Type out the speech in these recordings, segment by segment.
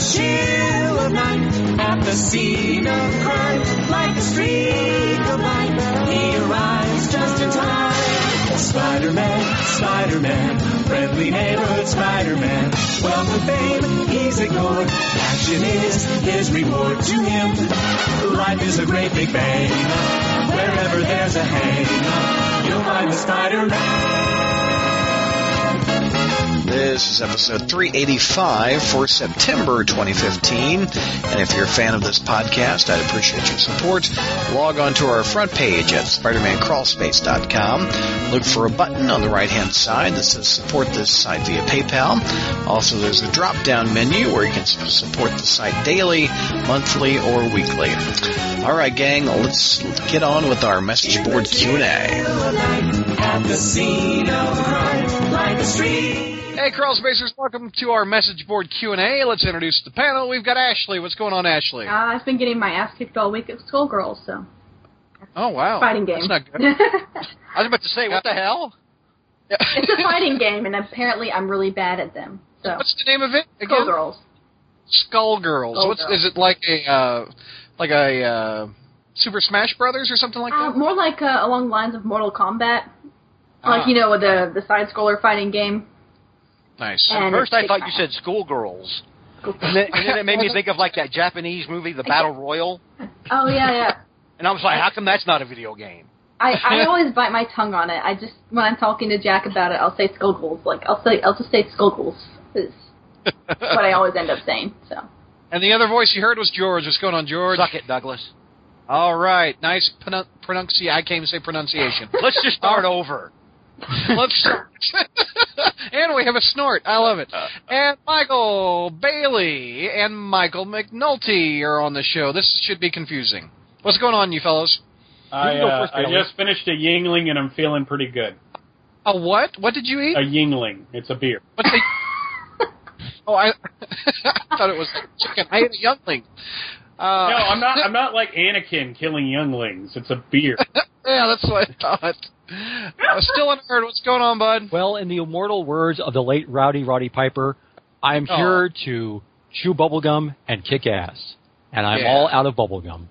chill of night at the scene of crime. Like a streak of light, he arrives just in time. Spider-Man, Spider-Man, friendly neighborhood Spider-Man. Wealth and fame, he's ignored. Action is his reward to him. Life is a great big bang. Wherever there's a hang, you'll find the Spider-Man. This is episode 385 for September 2015. And if you're a fan of this podcast, I'd appreciate your support. Log on to our front page at SpidermanCrawlspace.com. Look for a button on the right hand side that says support this site via PayPal. Also, there's a drop down menu where you can support the site daily, monthly, or weekly. All right, gang, let's get on with our message board Q&A. At the scene of crime, like a streak. Hey, Crawl Spacers, welcome to our message board Q&A. Let's introduce the panel. We've got Ashley. What's going on, Ashley? Uh, I've been getting my ass kicked all week at Skullgirls, so oh, wow. fighting game. That's not good. I was about to say, what the hell? it's a fighting game, and apparently I'm really bad at them. So What's the name of it again? Skullgirls. Skullgirls. Skullgirls. What's is it like a uh, like a uh, Super Smash Brothers or something like Uh, that? more like uh, along the lines of Mortal Kombat, Ah. like you know the the side scroller fighting game. Nice. And First, I thought you said schoolgirls. And then, and then it made me think of like that Japanese movie, The Battle Royale. Oh yeah, yeah. And I was like, how come that's not a video game? I, I always bite my tongue on it. I just when I'm talking to Jack about it, I'll say Skullgirls. Like I'll say I'll just say Skullgirls is what I always end up saying. So And the other voice you heard was George. What's going on, George? Suck it, Douglas. All right. Nice pronun- pronunciation. I can't even say pronunciation. Let's just start over. Let's. and we have a snort. I love it. And Michael Bailey and Michael McNulty are on the show. This should be confusing. What's going on, you fellows? I, can uh, I just finished a Yuengling and I'm feeling pretty good. A what? What did you eat? A Yuengling. It's a beer. What's the? oh, I, I thought it was chicken. I ate a youngling. Uh, No, I'm not. I'm not like Anakin killing younglings. It's a beer. Yeah, that's what I thought. Uh, still a nerd. What's going on, bud? Well, in the immortal words of the late Rowdy Roddy Piper, I'm Oh. here to chew bubblegum and kick ass. And I'm Yeah. all out of bubblegum.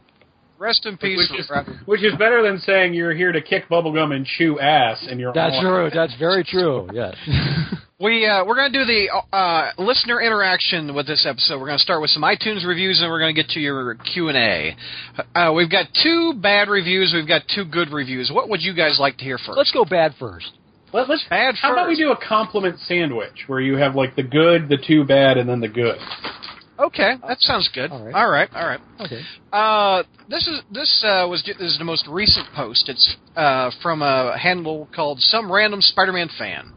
Rest in peace. which is which is better than saying you're here to kick bubblegum and chew ass and you're That's all- true. That's very true. Yes. We uh, we're going to do the uh, listener interaction with this episode. We're going to start with some iTunes reviews, and we're going to get to your Q and A. Uh, we've got two bad reviews. We've got two good reviews. What would you guys like to hear 1st Let's go bad first. Let, us Bad How about we do a compliment sandwich where you have like the good, the too bad, and then the good. Okay, that sounds good. All right. all right. All right. Okay. Uh, this is this uh, was this is the most recent post. It's uh, from a handle called Some Random Spider-Man Fan.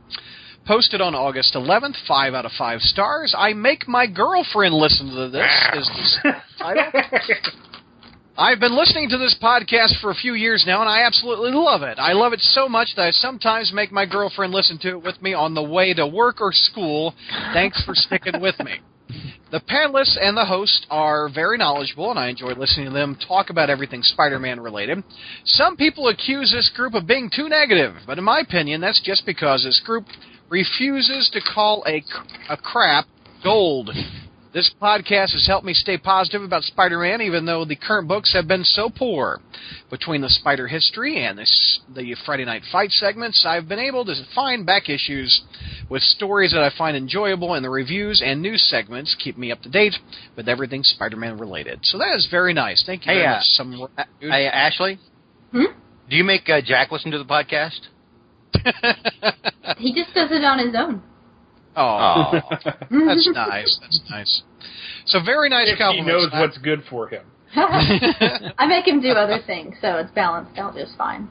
Posted on August 11th, five out of five stars. I make my girlfriend listen to this. Is the title? I've been listening to this podcast for a few years now, and I absolutely love it. I love it so much that I sometimes make my girlfriend listen to it with me on the way to work or school. Thanks for sticking with me. The panelists and the host are very knowledgeable, and I enjoy listening to them talk about everything Spider Man related. Some people accuse this group of being too negative, but in my opinion, that's just because this group refuses to call a, a crap gold. This podcast has helped me stay positive about Spider Man, even though the current books have been so poor. Between the Spider history and this, the Friday Night Fight segments, I've been able to find back issues with stories that I find enjoyable, and the reviews and news segments keep me up to date with everything Spider Man related. So that is very nice. Thank you Hey, very uh, much. Some, Hey, Ashley, Hmm? do you make uh, Jack listen to the podcast? he just does it on his own. Oh, that's nice. That's nice. So very nice if he compliments. knows what's good for him. I make him do other things, so it's balanced out just fine.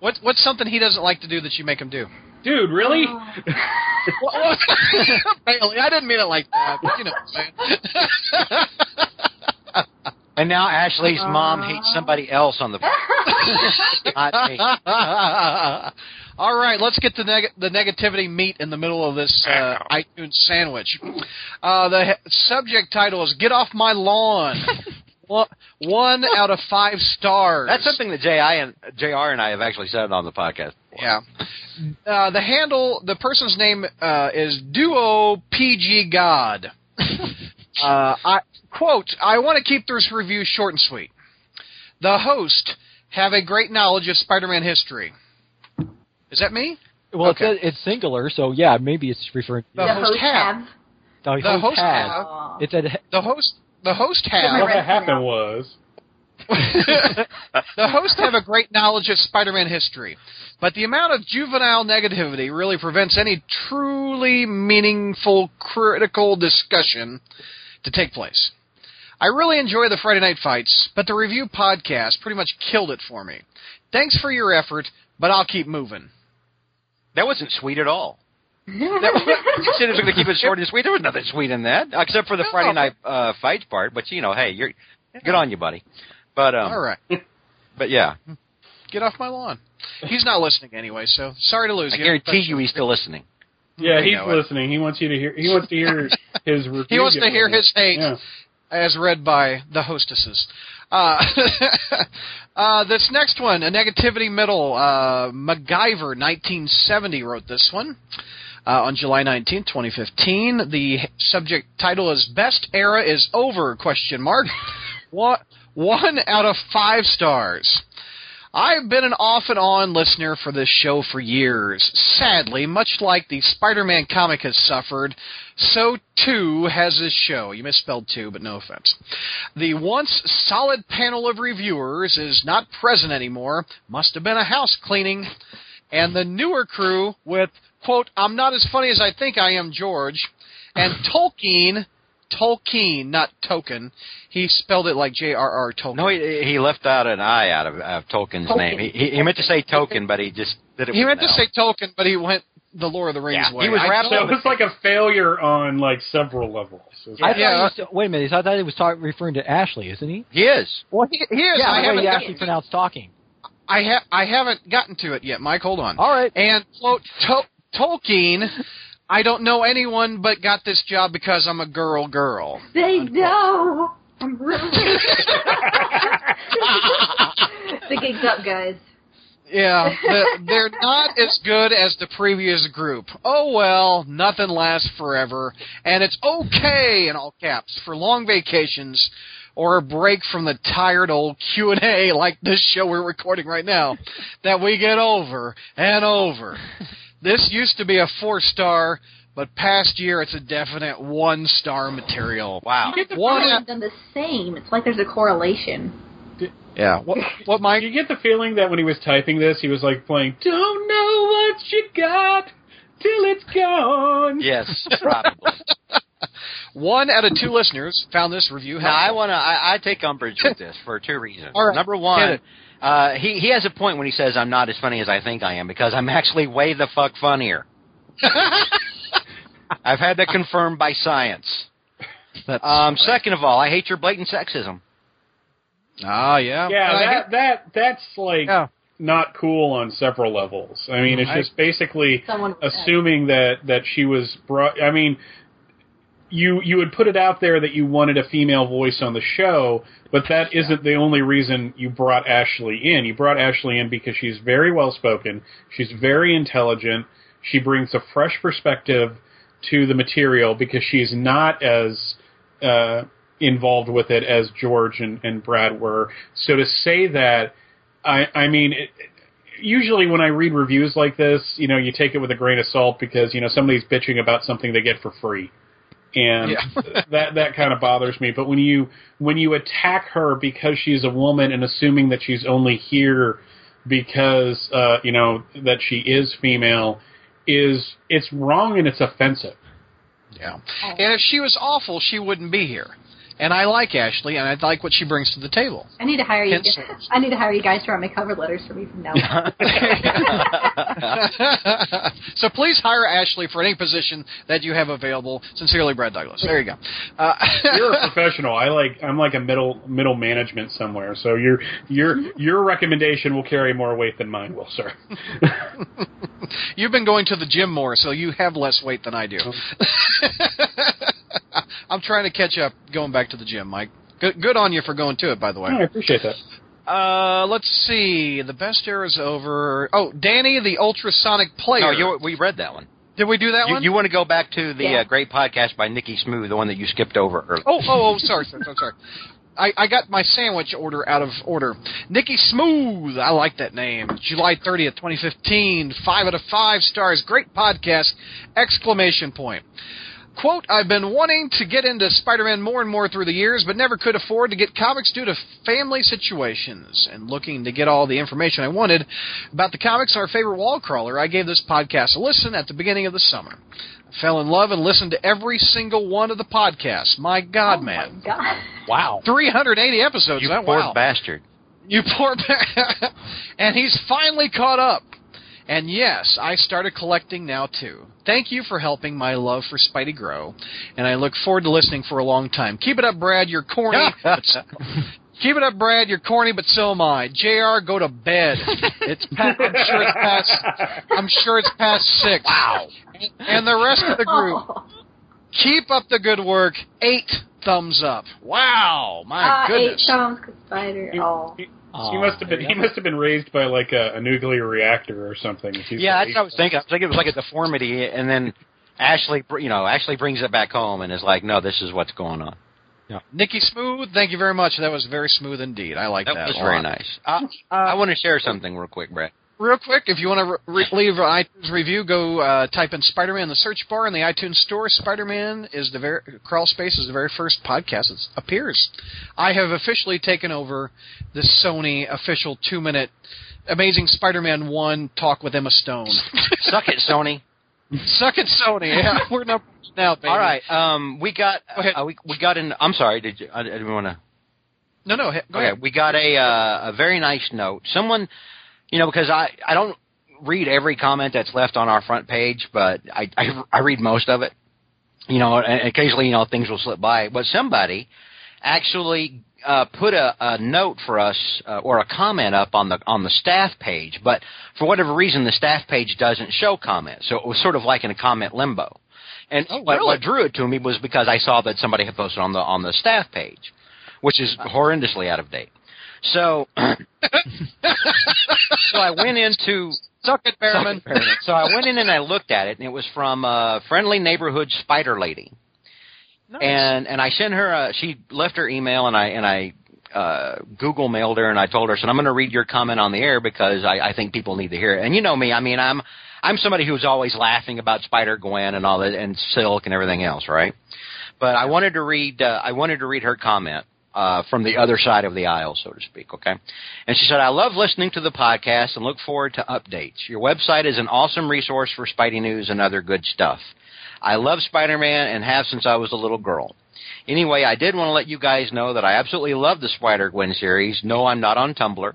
What, what's something he doesn't like to do that you make him do? Dude, really? What- what- Bailey, I didn't mean it like that. But you know what I'm saying. And now Ashley's mom Uh. hates somebody else on the. Not me. All right, let's get the neg- the negativity meat in the middle of this uh, iTunes sandwich. Uh, the he- subject title is "Get Off My Lawn." One- One out of five stars. That's something that J I and Jr. and I have actually said on the podcast. Yeah. Uh, the handle, the person's name uh, is Duo PG God. Uh, I quote, I want to keep this review short and sweet. The host have a great knowledge of Spider-Man history. Is that me? Well, Okay. it's, it's singular, so yeah, maybe it's referring. The the host host have. have. The, The host has. have. Aw. It said The host, the host my have. What red had happened was the host have a great knowledge of Spider-Man history, but the amount of juvenile negativity really prevents any truly meaningful critical discussion to take place. I really enjoy the Friday night fights, but the review podcast pretty much killed it for me. Thanks for your effort, but I'll keep moving. That wasn't sweet at all. That, you said it was going to keep it short and sweet. There was nothing sweet in that, except for the No. Friday night uh, fights part. But you know, hey, you're good on you, buddy. But um, All right, but yeah, get off my lawn. He's not listening anyway, so sorry to lose I you. I guarantee you, he's still listening. yeah, I he's know it. listening. He wants you to hear. He wants to hear his review. He wants to hear his hate. Yeah. as read by the hostesses. Uh, uh, this next one, a negativity middle. Uh, MacGyver, 1970, wrote this one uh, on July 19, 2015. The subject title is "Best Era is Over?" Question mark. What? One out of five stars. I've been an off and on listener for this show for years. Sadly, much like the Spider Man comic has suffered, so too has this show. You misspelled two, but no offense. The once solid panel of reviewers is not present anymore. Must have been a house cleaning. And the newer crew with, quote, I'm not as funny as I think I am, George, and Tolkien, Tolkien, not token. He spelled it like J.R.R. Tolkien. No, he, he left out an I out of, of Tolkien's Tolkien. name. He, he, he meant to say token, but he just did it. He meant to an say L. Tolkien, but he went the Lord of the Rings Yeah, way. he was I wrapped So don't- it was like a failure on like several levels. I thought Yeah. he was, wait a minute. I thought he was talk, referring to Ashley, isn't he? He is. Well, he, he is. Yeah, I the way he actually pronounced talking. I ha- I haven't gotten to it yet, Mike. Hold on. All right. And quote to- Tolkien. I don't know anyone but got this job because I'm a girl. Girl. They know. I'm really. the gigs up, guys. Yeah, the, they're not as good as the previous group. Oh well, nothing lasts forever, and it's okay in all caps for long vacations or a break from the tired old Q and A like this show we're recording right now that we get over and over. This used to be a four star, but past year it's a definite one star material. Wow. One. I've done the same. It's like there's a correlation. Yeah. What? What, Mike? You get the feeling that when he was typing this, he was like playing "Don't know what you got till it's gone." Yes, probably. One out of two listeners found this review now I want to. I, I take umbrage with this for two reasons. All right, Number one, it. Uh, he he has a point when he says I'm not as funny as I think I am because I'm actually way the fuck funnier. I've had that confirmed by science. That's- Um, second of all, I hate your blatant sexism. Ah, yeah. Yeah, And I that that that's like Yeah. not cool on several levels. I mean, it's I- just basically Someone assuming that that she was brought. I mean, you you would put it out there that you wanted a female voice on the show, but that isn't the only reason you brought Ashley in. You brought Ashley in because she's very well spoken. She's very intelligent. She brings a fresh perspective to the material because she's not as uh, involved with it as George and, and Brad were. So to say that, I, I mean, it, usually when I read reviews like this, you know, you take it with a grain of salt because you know somebody's bitching about something they get for free, and Yeah. that that kind of bothers me. But when you when you attack her because she's a woman and assuming that she's only here because uh, you know that she is female, is it's wrong and it's offensive. Yeah. And if she was awful, she wouldn't be here. And I like Ashley, and I like what she brings to the table. I need to hire you. Hence- I need to hire you guys to write my cover letters for me from now on. so please hire Ashley for any position that you have available. Sincerely, Brad Douglas. There you go. Uh, You're a professional. I like I'm like a middle middle management somewhere. So your your your recommendation will carry more weight than mine will, sir. You've been going to the gym more, so you have less weight than I do. I'm trying to catch up going back to the gym, Mike. Good, good on you for going to it, by the way. I appreciate that. Uh, let's see. The best era is over. Oh, Danny, the ultrasonic player. No, you, we read that one. Did we do that You, one? you want to go back to the Yeah. uh, great podcast by Nikki Smooth, the one that you skipped over earlier. Oh, oh, oh, sorry, sorry, sorry, sorry. I, I got my sandwich order out of order. Nikki Smooth, I like that name. July 30th, 2015, five out of five stars. Great podcast! Exclamation point. Quote, I've been wanting to get into Spider-Man more and more through the years, but never could afford to get comics due to family situations. And looking to get all the information I wanted about the comics and our favorite wall crawler, I gave this podcast a listen at the beginning of the summer. I fell in love and listened to every single one of the podcasts. My God, oh man. my god. Wow. 380 episodes. you that, poor wow. bastard. You poor ba- And he's finally caught up. And yes, I started collecting now too. Thank you for helping my love for Spidey grow, and I look forward to listening for a long time. Keep it up, Brad. You're corny. Keep it up, Brad. You're corny, but so am I. Jr. Go to bed. It's past, I'm sure it's past. I'm sure it's past six. Wow. And the rest of the group, Oh. keep up the good work. Eight thumbs up. Wow, my Ah, eight thumbs, thumbs, 'cause spider. He, Oh. he, Aw, he must have uh, been he must have been raised by like a, a nuclear reactor or something. he's Yeah, got that's what I was thinking. I was thinking it was like a deformity, and then Ashley, br- you know, Ashley brings it back home and is like, "No, this is what's going on." Yeah. Nikki Smooth, thank you very much. That was very smooth indeed. I like That that. was a very lot. nice. Uh, I, I uh, want to share something real quick, Brett. Real quick, if you want to re- leave an iTunes review, go uh, type in Spider-Man in the search bar in the iTunes store. Spider-Man is the very Crawl Space is the very first podcast that appears. I have officially taken over the Sony official two-minute Amazing Spider-Man one talk with Emma Stone. Suck it, Sony. Suck it, Sony. Yeah, we're not now, baby. All right, um, we got uh, we we got in. I'm sorry, did you? I, I didn't want to. No, no. Go Okay, ahead. we got a uh, a very nice note. Someone, you know, because I I don't read every comment that's left on our front page, but I I, I read most of it. You know, and occasionally you know things will slip by, but somebody actually uh, put a, a note for us uh, or a comment up on the on the staff page, but for whatever reason the staff page doesn't show comments, so it was sort of like in a comment limbo. And Oh, what, really? what drew it to me was because I saw that somebody had posted on the on the staff page, which is horrendously out of date. So, so I went into Suck it, Behrman. so I went in and I looked at it, and it was from uh, Friendly Neighborhood Spider Lady, Nice. and and I sent her. A, she left her email, and I and I uh, Google mailed her, and I told her, "So I'm going to read your comment on the air because I, I think people need to hear it." And you know me, I mean, I'm I'm somebody who's always laughing about Spider Gwen and all that, and Silk and everything else, right? But I wanted to read. Uh, I wanted to read her comment uh, from the other side of the aisle, so to speak. Okay, and she said, "I love listening to the podcast and look forward to updates. Your website is an awesome resource for Spidey news and other good stuff. I love Spider-Man and have since I was a little girl." Anyway, I did want to let you guys know that I absolutely love the Spider Gwen series. No, I'm not on Tumblr.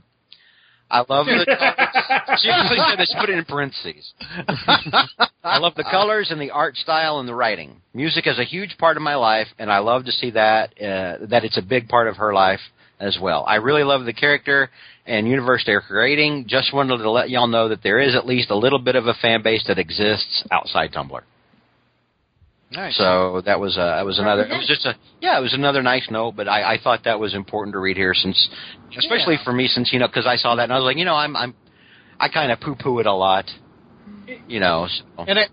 I love the. she actually said she put it in parentheses. I love the colors and the art style and the writing. Music is a huge part of my life, and I love to see that uh, that it's a big part of her life as well. I really love the character and universe they're creating. Just wanted to let y'all know that there is at least a little bit of a fan base that exists outside Tumblr. Nice. So that was uh, that was another. It was just a yeah, it was another nice note. But I, I thought that was important to read here, since especially for me, since you know, because I saw that and I was like, you know, I'm I'm I kind of poo poo it a lot, you know. So. and it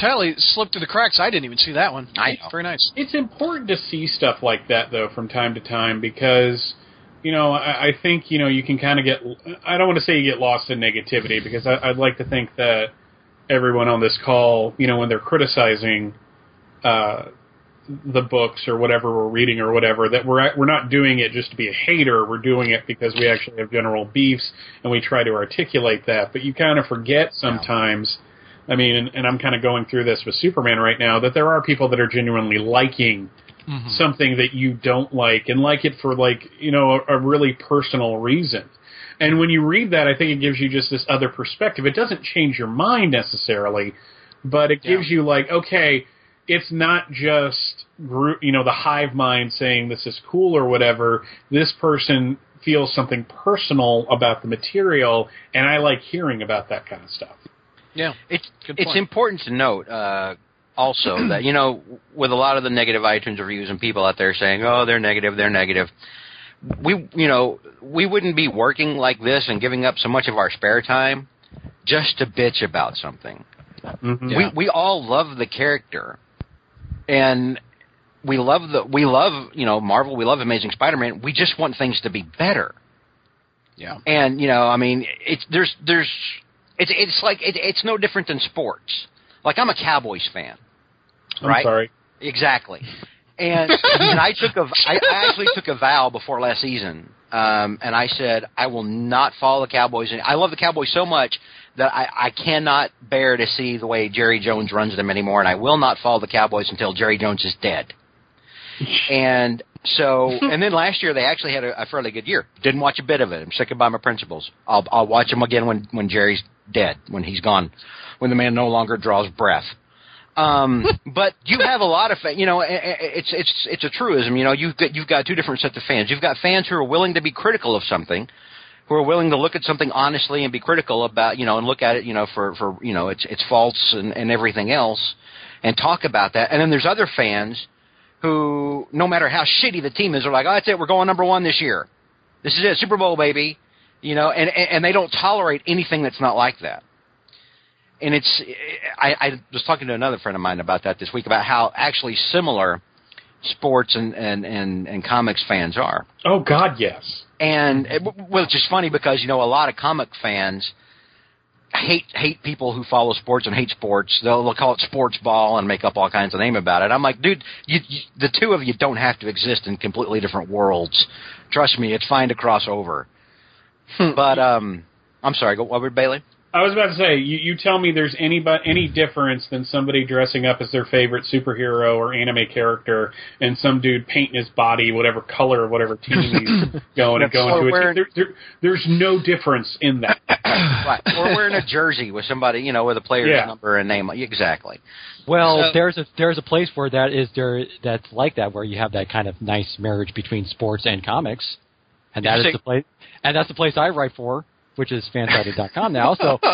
totally slipped through the cracks. I didn't even see that one. I know. Very nice. It's important to see stuff like that though from time to time because you know I, I think you know you can kind of get I don't want to say you get lost in negativity because I, I'd like to think that everyone on this call you know when they're criticizing uh, the books or whatever we're reading or whatever that we're we're not doing it just to be a hater. We're doing it because we actually have general beefs and we try to articulate that. But you kind of forget sometimes I mean, and, and I'm kind of going through this with Superman right now, that there are people that are genuinely liking something that you don't like and like it for like, you know, a, a really personal reason. And when you read that, I think it gives you just this other perspective. It doesn't change your mind necessarily, but it gives you like, okay, it's not just group, you know, the hive mind saying this is cool or whatever. This person feels something personal about the material, and I like hearing about that kind of stuff. Yeah. It's Good it's point. important to note uh, also that you know with a lot of the negative iTunes reviews and people out there saying, "Oh, they're negative, they're negative." We you know we wouldn't be working like this and giving up so much of our spare time just to bitch about something. Mhm. Yeah. We we all love the character, and we love the we love you know Marvel. We love Amazing Spider-Man. We just want things to be better. Yeah. And you know, I mean, it's there's there's it's it's like it, it's no different than sports. Like I'm a Cowboys fan. I'm right? sorry. Exactly. And, and I took a I, I actually took a vow before last season, um, and I said I will not follow the Cowboys. And I love the Cowboys so much that I, I cannot bear to see the way Jerry Jones runs them anymore, and I will not follow the Cowboys until Jerry Jones is dead. And so, and then last year they actually had a, a fairly good year. Didn't watch a bit of it. I'm sticking by my principles. I'll I'll watch them again when when Jerry's dead, when he's gone, when the man no longer draws breath. Um, but you have a lot of, fa- you know, it's it's it's a truism. You know, you've got you've got two different sets of fans. You've got fans who are willing to be critical of something, who are willing to look at something honestly and be critical about, you know, and look at it, you know, for for you know its its faults and and everything else, and talk about that. And then there's other fans who, no matter how shitty the team is, are like, oh, that's it, we're going number one this year. This is it, Super Bowl, baby. You know, and and and they don't tolerate anything that's not like that and it's I, I was talking to another friend of mine about that this week about how actually similar sports and and and, and comics fans are. Oh God, yes. and it, well it's just funny because you know a lot of comic fans hate hate people who follow sports and hate sports. They'll, they'll call it sports ball and make up all kinds of name about it. I'm like dude you, you the two of you don't have to exist in completely different worlds. Trust me it's fine to cross over. But um i'm sorry go what were bailey I was about to say, you, you tell me there's any but any difference than somebody dressing up as their favorite superhero or anime character, and some dude painting his body whatever color or whatever team he's going and going Or to. wearing- there, there, there's no difference in that. right. Or wearing a jersey with somebody, you know, with a player's Yeah. number and name. Exactly. Well, So- there's a there's a place where that is there that's like that where you have that kind of nice marriage between sports and comics, and Did that you is say- the place and that's the place I write for, which is fansided.com now. So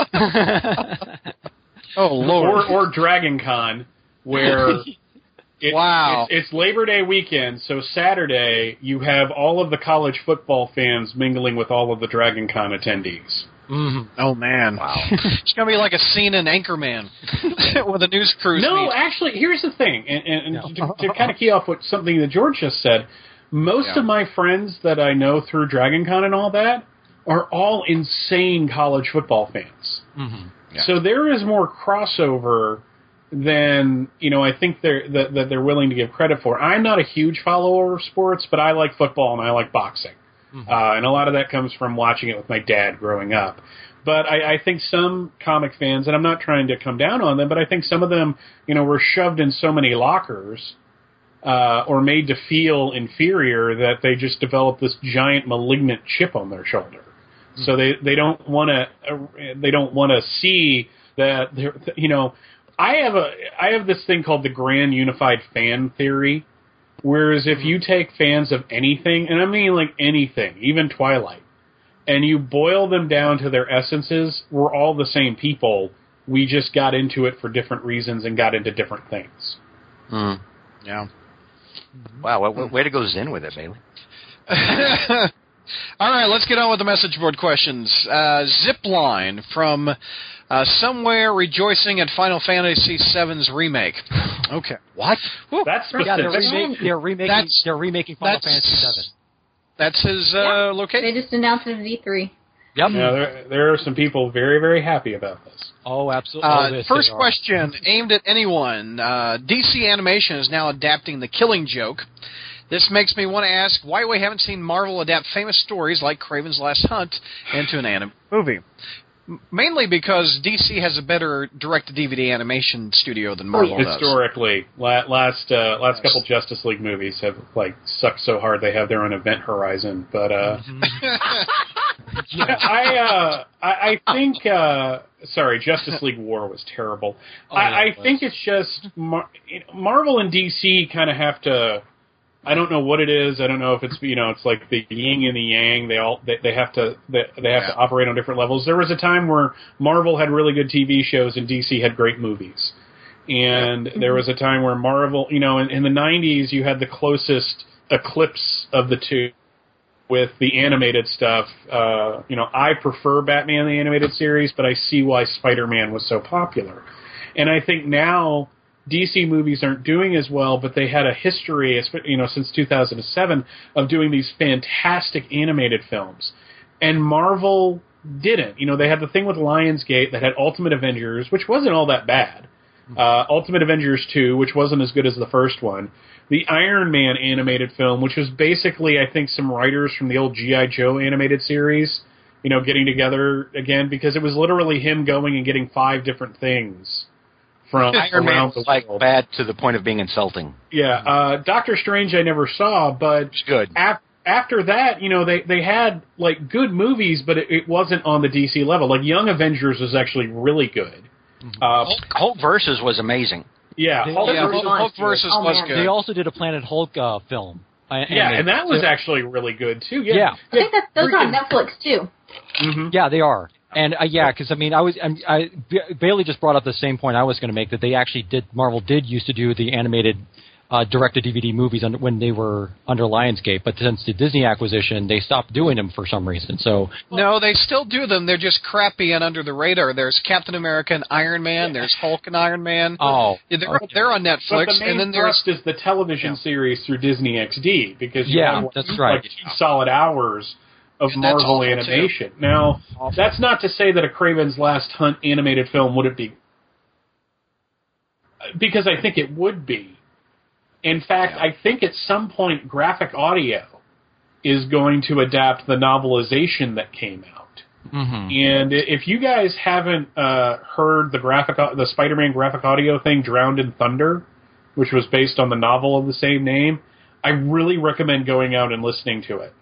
Oh or, lord. or Dragon Con, where it, Wow. it's, it's Labor Day weekend, so Saturday you have all of the college football fans mingling with all of the Dragon Con attendees. mhm. oh man. Wow. it's gonna be like a scene in Anchorman with a news crew. No, meet. actually, here's the thing, and, and, and No. to, to kind of key off what something that George just said, most Yeah. of my friends that I know through Dragon Con and all that are all insane college football fans. Mhm. Yeah. So there is more crossover than you know. I think they're that, that they're willing to give credit for. I'm not a huge follower of sports, but I like football and I like boxing, uh, and a lot of that comes from watching it with my dad growing up. But I, I think some comic fans, and I'm not trying to come down on them, but I think some of them, you know, were shoved in so many lockers uh, or made to feel inferior that they just develop this giant malignant chip on their shoulder. So they they don't want to uh, they don't want to see that they're you know I have a I have this thing called the grand unified fan theory. Whereas if you take fans of anything, and I mean like anything, even Twilight, and you boil them down to their essences, we're all the same people. We just got into it for different reasons and got into different things. Mm. Yeah. Wow. Way, way- way to go Zen with it, Bailey. All right, let's get on with the message board questions. Uh, Zipline from uh, somewhere rejoicing at Final Fantasy VII's remake. Okay. What? That's yeah, they're, specific. remake, they're remaking That's- they're remaking Final that's- Fantasy VII. That's his uh, Yeah. location. They just announced it at E3. Yep. Yeah, there, there are some people very, very happy about this. Oh, absolutely. Uh, oh, this first question aimed at anyone. Uh, DC Animation is now adapting The Killing Joke. This makes me want to ask why we haven't seen Marvel adapt famous stories like Kraven's Last Hunt into an anime movie. Mainly because DC has a better direct-to-DVD animation studio than Marvel does. Historically, la- last uh, last couple Justice League movies have like sucked so hard they have their own event horizon. But uh, I, uh, I I think uh, sorry, Justice League War was terrible. Oh, yeah, I, it I think it's just Mar- Marvel and DC kind of have to. I don't know what it is. I don't know if it's you know it's like the yin and the yang. They all they, they have to they, they have Yeah. to operate on different levels. There was a time where Marvel had really good TV shows and DC had great movies, and there was a time where Marvel you know in, in the '90s you had the closest eclipse of the two with the animated stuff. Uh, you know I prefer Batman the animated series, but I see why Spider Man was so popular. And I think now DC movies aren't doing as well, but they had a history, you know, since 2007 of doing these fantastic animated films. And Marvel didn't. You know, they had the thing with Lionsgate that had Ultimate Avengers, which wasn't all that bad. Uh, Ultimate Avengers 2, which wasn't as good as the first one. The Iron Man animated film, which was basically, I think, some writers from the old G.I. Joe animated series, you know, getting together again, because it was literally him going and getting five different things from Iron Man was like bad to the point of being insulting. Yeah, uh, Doctor Strange I never saw, but It's good. af- after that, you know, they they had like good movies, but it, it wasn't on the DC level. Like Young Avengers was actually really good. Uh, Hulk, Hulk versus was amazing. yeah, They- Hulk yeah, versus- Hulk, Hulk versus Oh, was good. They also did a Planet Hulk uh, film. Uh, yeah, and that was they- actually really good too. Yeah, Yeah. I think that those are on Netflix too. hmm Yeah, they are. And uh, yeah, because I mean, I was I'm, I B- Bailey just brought up the same point I was going to make that they actually did Marvel did used to do the animated uh, direct to DVD movies under, when they were under Lionsgate, but since the Disney acquisition, they stopped doing them for some reason. So No, they still do them. They're just crappy and under the radar. There's Captain America and Iron Man. There's Hulk and Iron Man. oh, Yeah, they're, they're on But Netflix, the main and then there's thrust is the television series through Disney XD because you Yeah, have like, that's right. like two solid hours of And Marvel awful, too. animation. Now, that's not to say that a Kraven's Last Hunt animated film wouldn't be, because I think it would be. In fact, I think at some point Graphic Audio is going to adapt the novelization that came out. And if you guys haven't uh, heard the graphic, the Spider-Man graphic audio thing, "Drowned in Thunder," which was based on the novel of the same name, I really recommend going out and listening to it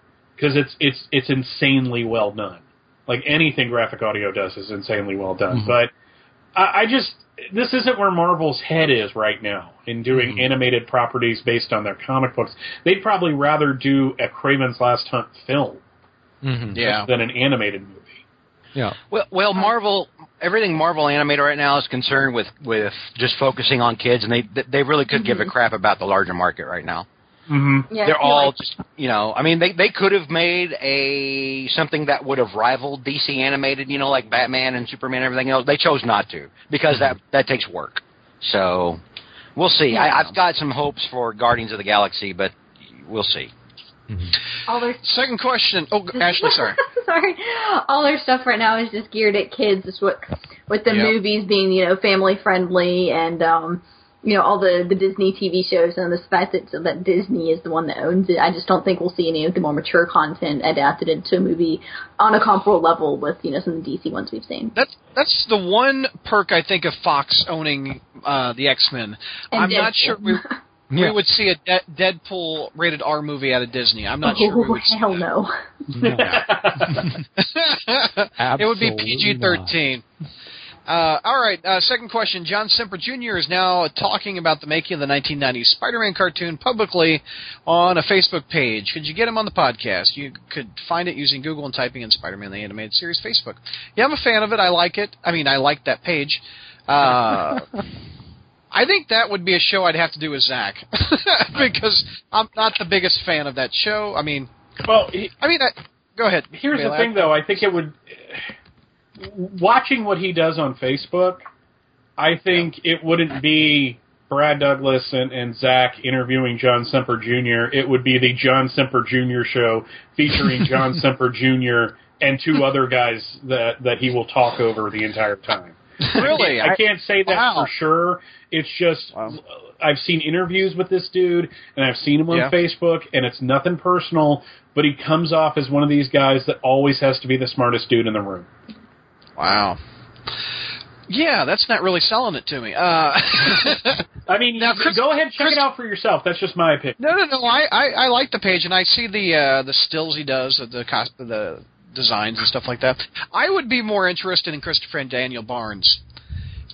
because it's it's it's insanely well done. Like anything graphic audio does is insanely well done. Mm-hmm. But I, I just this isn't where Marvel's head is right now in doing mm-hmm. animated properties based on their comic books. They'd probably rather do a Kraven's Last Hunt film mm-hmm. yeah. than an animated movie. yeah. Well, well, Marvel, everything Marvel animated right now is concerned with with just focusing on kids, and they they really could give a crap about the larger market right now. Mm-hmm. Yeah, They're all like- just, you know, I mean, they they could have made a something that would have rivaled DC animated, you know, like Batman and Superman and everything else. They chose not to because that that takes work. So we'll see. I, I've got some hopes for Guardians of the Galaxy, but we'll see. all their Second question. Oh, Ashley, sorry. sorry. All their stuff right now is just geared at kids. Is what with the Yep. movies being you know family friendly and um you know all the the Disney TV shows and the fact that so that Disney is the one that owns it. I just don't think we'll see any of the more mature content adapted into a movie on a comparable level with you know some of the DC ones we've seen. That's that's the one perk I think of Fox owning uh, the X Men. I'm not sure we, Yeah. we would see a De- Deadpool rated R movie out of Disney. I'm not sure we oh would see hell that. no! it would be PG thirteen. Uh, all right. Uh, second question. John Semper Jr. is now talking about the making of the 1990s Spider-Man cartoon publicly on a Facebook page. Could you get him on the podcast? You could find it using Google and typing in Spider-Man the Animated Series Facebook. Yeah, I'm a fan of it. I like it. I mean, I like that page. Uh, I think that would be a show I'd have to do with Zach because I'm not the biggest fan of that show. I mean, Well, he, I mean, I, go ahead. here's the thing, though. I think it would. Watching what he does on Facebook, I think it wouldn't be Brad Douglas and, and Zach interviewing John Semper Jr. It would be the John Semper Jr. show featuring John Semper Jr. and two other guys that that he will talk over the entire time. Really, I can't say that Wow. for sure. It's just Wow. I've seen interviews with this dude, and I've seen him on Yeah. Facebook, and it's nothing personal. But he comes off as one of these guys that always has to be the smartest dude in the room. Wow. Yeah, that's not really selling it to me. Uh, I mean, Now, Chris- go ahead and check Chris- it out for yourself. That's just my opinion. no, no, no. I, I, I like the page, and I see the uh, the stills he does, of the cost, the designs and stuff like that. I would be more interested in Christopher and Daniel Barnes.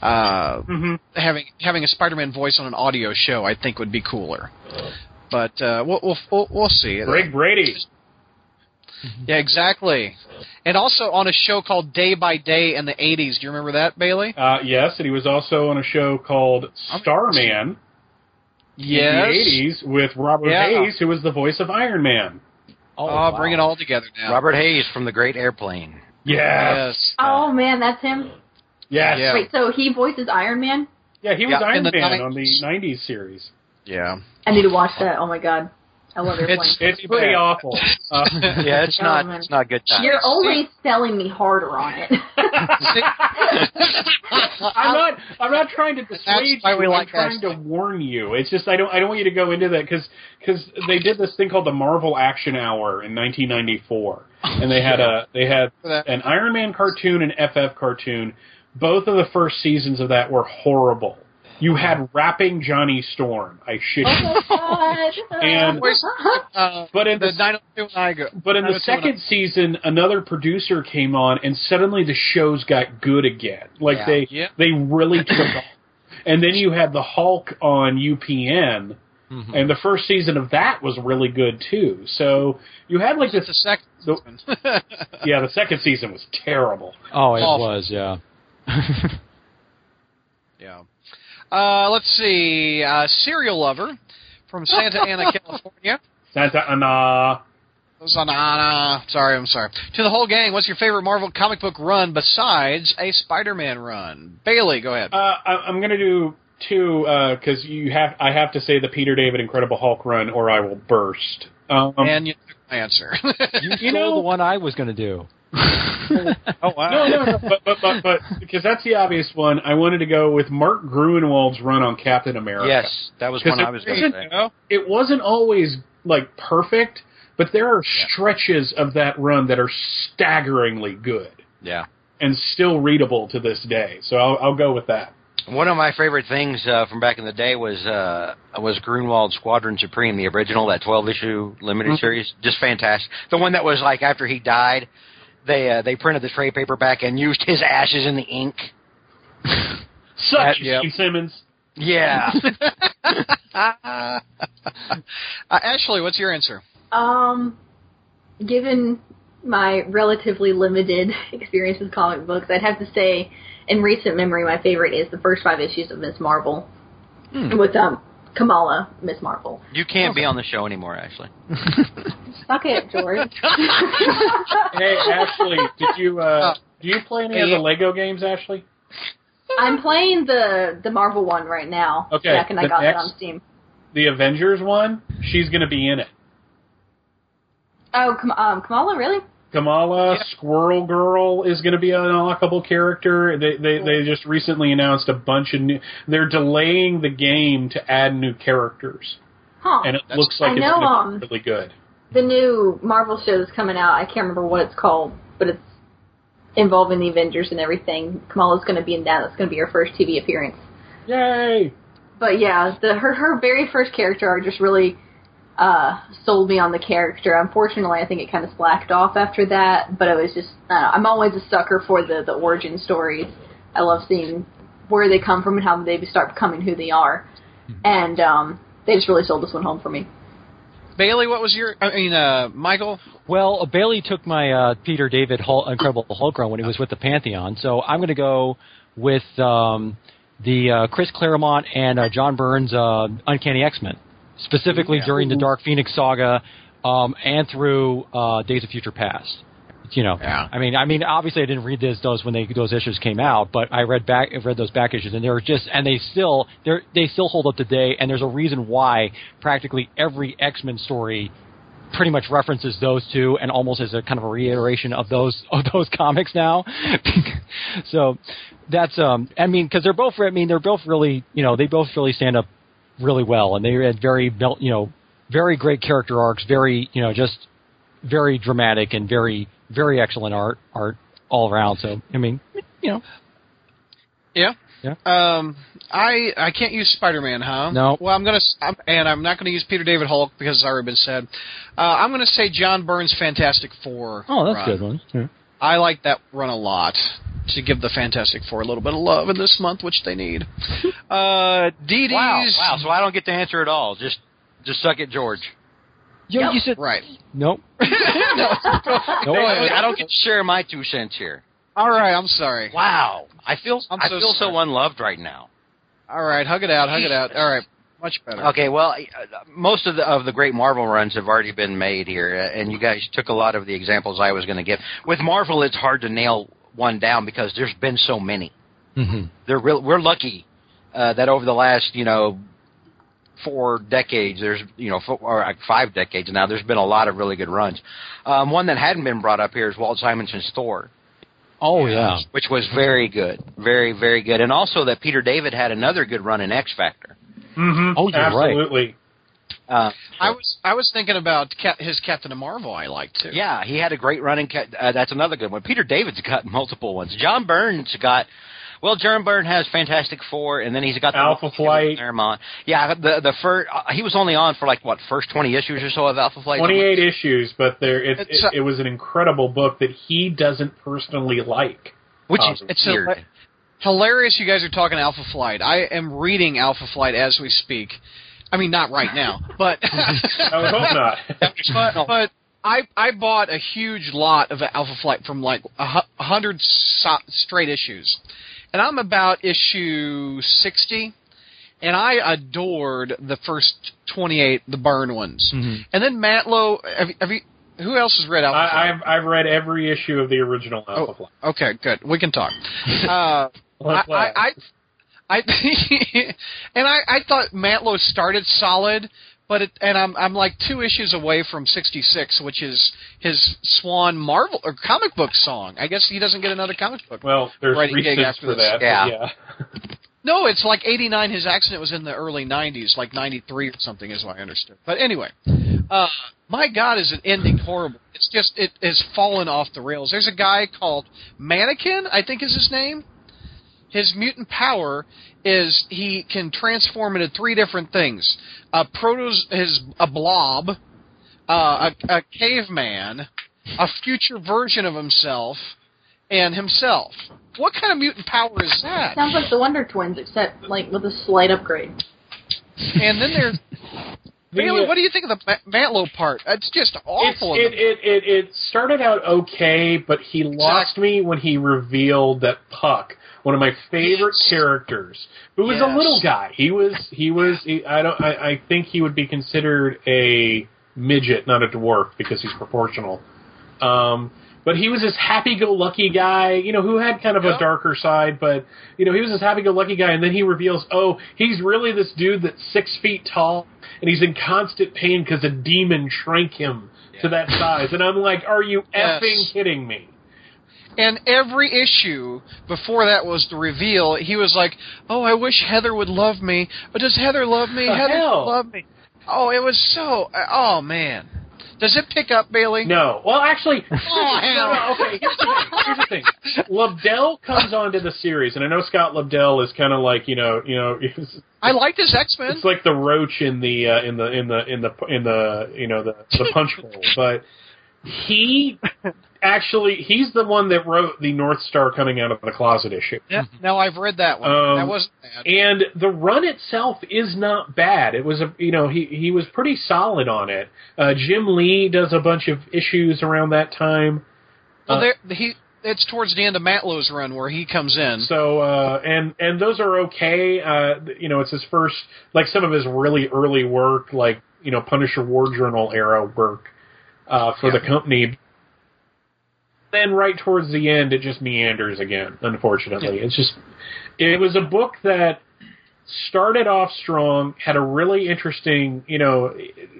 Uh, hmm having having a Spider-Man voice on an audio show, I think would be cooler. But uh, we'll, we'll we'll we'll see. Greg Brady. Yeah, exactly. And also on a show called Day by Day in the '80s. Do you remember that, Bailey? Uh, yes, and he was also on a show called Starman Yes. in the 80s with Robert Yeah. Hayes, who was the voice of Iron Man. Oh, wow. bring it all together now. Robert Hays from the Great Airplane. Yeah. Yes. Oh man, that's him. Yes. Yeah. Wait, so he voices Iron Man? Yeah, he was Yeah, Iron in the Man on the 90s. '90s series. Yeah. I need to watch that. Oh my god, I love It's- point. It's pretty Yeah. awful. Uh, Yeah, it's not man. it's not good time. You're only selling me harder on it. I'm not. I'm not trying to dissuade why you. we I'm like trying to warn you. It's just I don't. I don't want you to go into that because because they did this thing called the Marvel Action Hour in 1994, and they had a they had an Iron Man cartoon and FF cartoon. Both of the first seasons of that were horrible. You had rapping Johnny Storm. I shit oh you. my god. And- uh, But in the the 902 and I go. But in the 902 and I- second season, another producer came on, and suddenly the shows got good again. Like Yeah. they Yeah. they really took off. And then you had the Hulk on UPN, Mm-hmm. and the first season of that was really good too. So you had like this. the second the- Yeah, the second season was terrible. Oh, it Awful. was, yeah. yeah. Uh, let's see. Uh, Serial Lover from Santa Ana, California. Santa Ana. Zanana. Sorry, I'm sorry. To the whole gang, what's your favorite Marvel comic book run besides a Spider-Man run? Bailey, go ahead. Uh, I, I'm gonna do two because you have. I have to say the Peter David Incredible Hulk run, or I will burst. Um, and you took my answer. You, You stole know- the one I was going to do. oh wow. No, no, no. But, but, but, but, because that's the obvious one, I wanted to go with Mark Gruenwald's run on Captain America. Yes, that was one it I was going to say. It wasn't always, like, perfect, but there are stretches of that run that are staggeringly good Yeah. and still readable to this day. So I'll, I'll go with that. One of my favorite things uh, from back in the day was uh, was Gruenwald's Squadron Supreme, the original, that twelve issue limited Mhm. series, just fantastic. The one that was like after he died, they uh, they printed the trade paperback and used his ashes in the ink. Such That- yep. Simmons. Yeah, uh, Ashley, what's your answer? Um, given my relatively limited experience with comic books, I'd have to say, in recent memory, my favorite is the first five issues of Miss Marvel with um Kamala, Miss Marvel. you can't be on the show anymore, Ashley. Suck it, George. Hey, Ashley, did you, uh, do you play any of the Lego games, Ashley? I'm playing the the Marvel one right now. Okay, Jack and I the got that next- on Steam. The Avengers one, she's going to be in it. Oh, Kam- um, Kamala, really? Kamala, Squirrel Girl is going to be an unlockable character. They, they they just recently announced a bunch of new. They're delaying the game to add new characters, Huh. and it That's- looks like I it's know, going to um, be really good. the new Marvel show is coming out. I can't remember what it's called, but it's involving the Avengers and everything. Kamala's going to be in that. That's going to be her first TV appearance. Yay! But yeah, the her her very first character are just really uh sold me on the character. Unfortunately, I think it kind of slacked off after that. But it was just uh, I'm always a sucker for the the origin stories. I love seeing where they come from and how they start becoming who they are. And um they just really sold this one home for me. Bailey, what was your? I mean, uh, Michael. Well, Bailey took my uh, Peter David Hul- Incredible Hulk run when he was with the Pantheon, so I'm going to go with um, the uh, Chris Claremont and uh, John Byrne's uh, Uncanny X Men, specifically during the Dark Phoenix saga um, and through uh, Days of Future Past. You know, Yeah. I mean, I mean, obviously, I didn't read this those when they those issues came out, but I read back read those back issues, and they were just, and they still they they still hold up today, and there's a reason why practically every X Men story pretty much references those two and almost as a kind of a reiteration of those of those comics now. so that's um I mean because they're both I mean they're both really you know they both really stand up really well and they had very you know very great character arcs very you know just very dramatic and very very excellent art art all around. So I mean you know Yeah. Yeah. Um, I I can't use Spider Man, huh? No. Well, I'm gonna s- I'm, and I'm not gonna use Peter David Hulk because it's already been said. Uh, I'm gonna say John Byrne's Fantastic Four. oh that's run. a good one. Yeah. I like that run a lot to give the Fantastic Four a little bit of love in this month, which they need. uh, Dee Dee's Wow, wow. So I don't get to answer at all. Just just suck it, George. Yo, Yep. you said right. nope. no. No, I, I don't get to share my two cents here. All right, I'm sorry. Wow, I feel I'm I so feel so unloved right now. All right, hug it out, hug it out. All right, much better. Okay, well, uh, most of the of the great Marvel runs have already been made here, uh, and you guys took a lot of the examples I was going to give. With Marvel, it's hard to nail one down because there's been so many. hmm They're real. We're lucky uh, that over the last you know four decades, there's you know four, or like five decades now, there's been a lot of really good runs. Um, one that hadn't been brought up here is Walt Simonson's Thor. Oh yeah. which was very good, very very good, and also that Peter David had another good run in X Factor. Mm-hmm. Oh, you're right. Absolutely. Uh, I was I was thinking about Cap- his Captain of Marvel. I like too. yeah, he had a great run in. Ca- Uh, that's another good one. Peter David's got multiple ones. John Byrne's got. Well, John Byrne has Fantastic Four, and then he's got the Alpha Flight. Claremont. Yeah, the the first uh, he was only on for like what first twenty issues or so of Alpha Flight. 28 issues, but there it, It's it, a- it was an incredible book that he doesn't personally like. which is It's a- weird. hilarious. You guys are talking Alpha Flight. I am reading Alpha Flight as we speak. I mean, not right now, but I would hope not. but, but I I bought a huge lot of Alpha Flight from like a hundred so- straight issues, and I'm about issue sixty, and I adored the first twenty eight, the Byrne ones, Mhm. and then Mantlo. Have, you- have you? Who else has read Alpha Flight? I, I've I've read every issue of the original Alpha Flight. Okay, good. We can talk. Uh, Let's I, I, I, and I, I thought Mantlo started solid, but it, and I'm I'm like two issues away from 66, which is his Swan Marvel or comic book song. I guess he doesn't get another comic book. well, there's Writing gig after for this. that. Yeah. yeah. No, it's like 89. His accident was in the early 90s, like 93 or something, is what I understood. But anyway, uh, my God, is it ending horrible? It's just it has fallen off the rails. There's a guy called Mannequin, I think is his name. His mutant power is he can transform into three different things: a protos, his a blob, uh, a, a caveman, a future version of himself, and himself. What kind of mutant power is that? Sounds like the Wonder Twins, except like with a slight upgrade. And then there's Bailey. What do you think of the Ma- Mantlo part? It's just awful. in it, the- it, it, it started out okay, but he lost me when he revealed that Puck, one of my favorite Yes. characters, who was a little guy. He was he was he, I don't I, I think he would be considered a midget, not a dwarf, because he's proportional. Um, but he was this happy-go-lucky guy, you know, who had kind of a darker side. But you know, he was this happy-go-lucky guy, and then he reveals, oh, he's really this dude that's six feet tall, and he's in constant pain because a demon shrank him to that size. And I'm like, are you Yes. effing kidding me? And every issue before that was the reveal. He was like, "Oh, I wish Heather would love me, but does Heather love me? The Heather hell? love me." Oh, it was so. Oh man, does it pick up, Bailey? No. Well, actually, Oh, hell. okay. Here's the thing. Here's the thing. Lobdell comes onto the series, and I know Scott Lobdell is kind of like you know, you know, I liked his X Men. it's like the roach in the uh, in the in the in the in the you know the the punch bowl, but he actually he's the one that wrote the Northstar coming out of the closet issue. Yeah, now I've read that one. Um, that wasn't bad. And the run itself is not bad. It was a you know he he was pretty solid on it. Uh, Jim Lee does a bunch of issues around that time. well, uh, there he. It's towards the end of Mantlo's run where he comes in. So uh, and and those are okay. Uh, you know, it's his first like some of his really early work, like you know Punisher War Journal era work uh, for the company. Then right towards the end, it just meanders again. Unfortunately, it's just it was a book that started off strong, had a really interesting. You know,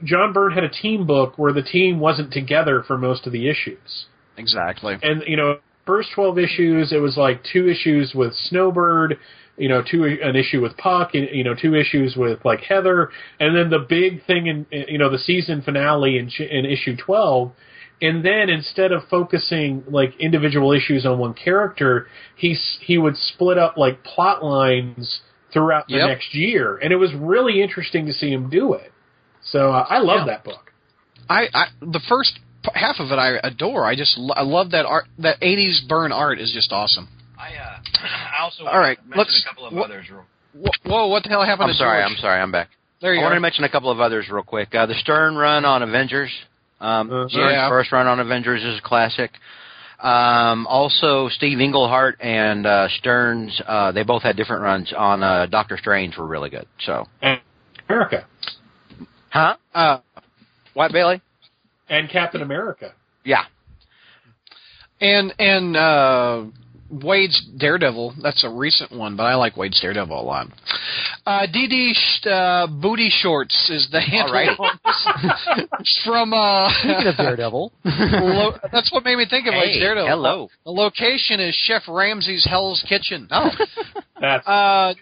John Byrne had a team book where the team wasn't together for most of the issues exactly. and you know first 12 issues it was like two issues with snowbird you know two an issue with puck and, you know two issues with like heather and then the big thing in you know the season finale in, in issue 12 and then instead of focusing like individual issues on one character he he would split up like plot lines throughout the Yep. next year and it was really interesting to see him do it so uh, i love Yeah. that book I, I the first p- half of it I adore. I just lo- I love that art. That '80s Byrne art is just awesome. I uh, I also All right, mention let's- a couple of wh- others. Wh- Whoa! What the hell happened I'm to sorry. George? I'm sorry. I'm back. There you I go. wanted to mention a couple of others real quick. Uh, the Stern run on Avengers. Um, Uh-huh. Yeah. first run on Avengers is a classic. Um, also, Steve Englehart and uh, Stearns, uh, they both had different runs on uh, Doctor Strange were really good. So, and america huh? Uh, What, Bailey? and captain america Yeah. and and uh, Waid's Daredevil. That's a recent one, but I like Waid's Daredevil a lot. Uh, DD uh, Booty Shorts is the handle right. from. Uh, Speaking of Daredevil, lo- that's what made me think of Waid's Hey, Daredevil. hello. The location is Chef Ramsay's Hell's Kitchen. Oh, That's Uh,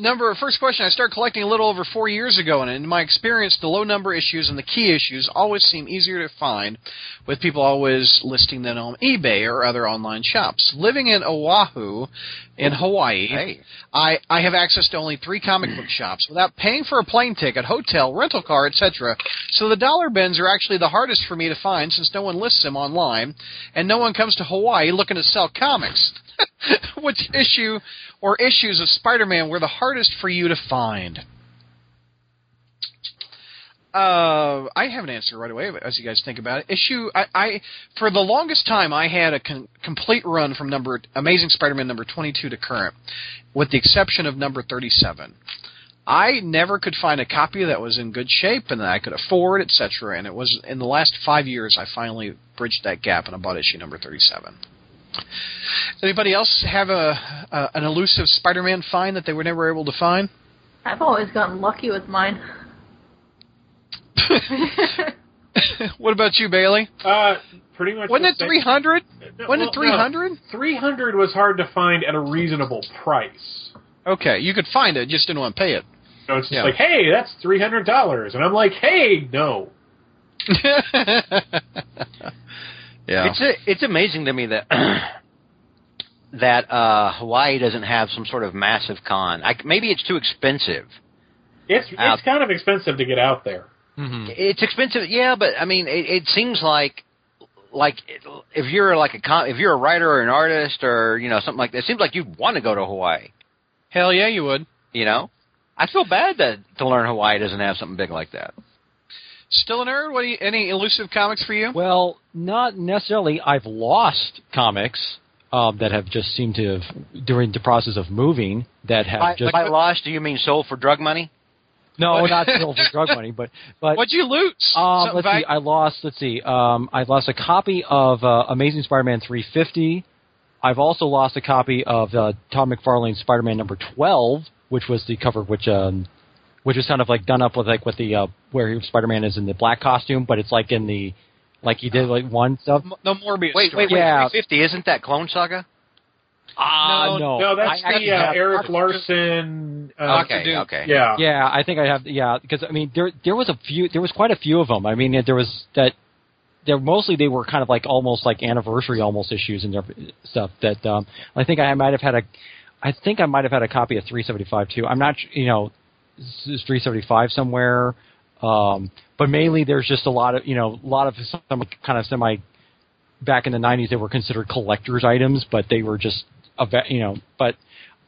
number first question. I started collecting a little over four years ago, and in my experience, the low number issues and the key issues always seem easier to find, with people always listing them on eBay or other online shops. Living in Oahu, in Hawaii, hey. I, I have access to only three comic book shops without paying for a plane ticket, hotel, rental car, etc. So the dollar bins are actually the hardest for me to find since no one lists them online, and no one comes to Hawaii looking to sell comics. Which issue or issues of Spider-Man were the hardest for you to find? Uh, I have an answer right away as you guys think about it. Issue, I, I for the longest time, I had a con- complete run from number Amazing Spider-Man number 22 to current, with the exception of number 37. I never could find a copy that was in good shape and that I could afford, etc. And it was in the last five years I finally bridged that gap and I bought issue number 37. Anybody else have a, a an elusive Spider-Man find that they were never able to find? I've always gotten lucky with mine. what about you, Bailey? uh, pretty much. Wasn't it 300? No, Wasn't well, it 300? No, 300 was hard to find at a reasonable price. Okay, you could find it, just didn't want to pay it. So it's just Yeah. like, hey, that's three hundred dollars, and I'm like, hey, no. yeah. It's a, it's amazing to me that that uh, Hawaii doesn't have some sort of massive con. I, maybe it's too expensive. It's Out. it's kind of expensive to get out there. hmm It's expensive, yeah, but I mean, it, it seems like like if you're like a con- if you're a writer or an artist or you know something like that, it seems like you'd want to go to Hawaii. Hell yeah, you would. You know, I feel bad that to learn Hawaii doesn't have something big like that. Still a nerd? What do you, any elusive comics for you? well, not necessarily. I've lost comics um, that have just seemed to have during the process of moving that have By, just by lost, do you mean sold for drug money? no, not sold for drug money, but but What'd you lose? Um, Something let's see. I lost. Let's see. Um, I lost a copy of uh, Amazing Spider-Man 350. I've also lost a copy of uh, Todd McFarlane's Spider-Man number 12, which was the cover, which um, which is kind of like done up with like with the uh, where Spider-Man is in the black costume, but it's like in the like he did like one stuff. no Morbius. Wait, story. wait, wait. Yeah. 350 isn't that Clone Saga? Ah, no, No, that's I actually the uh, have- Erik Larsen. Uh, Okay, Doom. okay. Yeah. Yeah, I think I have. Yeah, because I mean, there there was a few. There was quite a few of them. I mean, there was that. There mostly they were kind of like almost like anniversary almost issues and their stuff. That um, I think I might have had a. I think I might have had a copy of 375 too. I'm not. You know, this is 375 somewhere. Um, but mainly there's just a lot of you know a lot of some kind of semi. Back in the 90s, they were considered collectors items, but they were just a ve- you know. But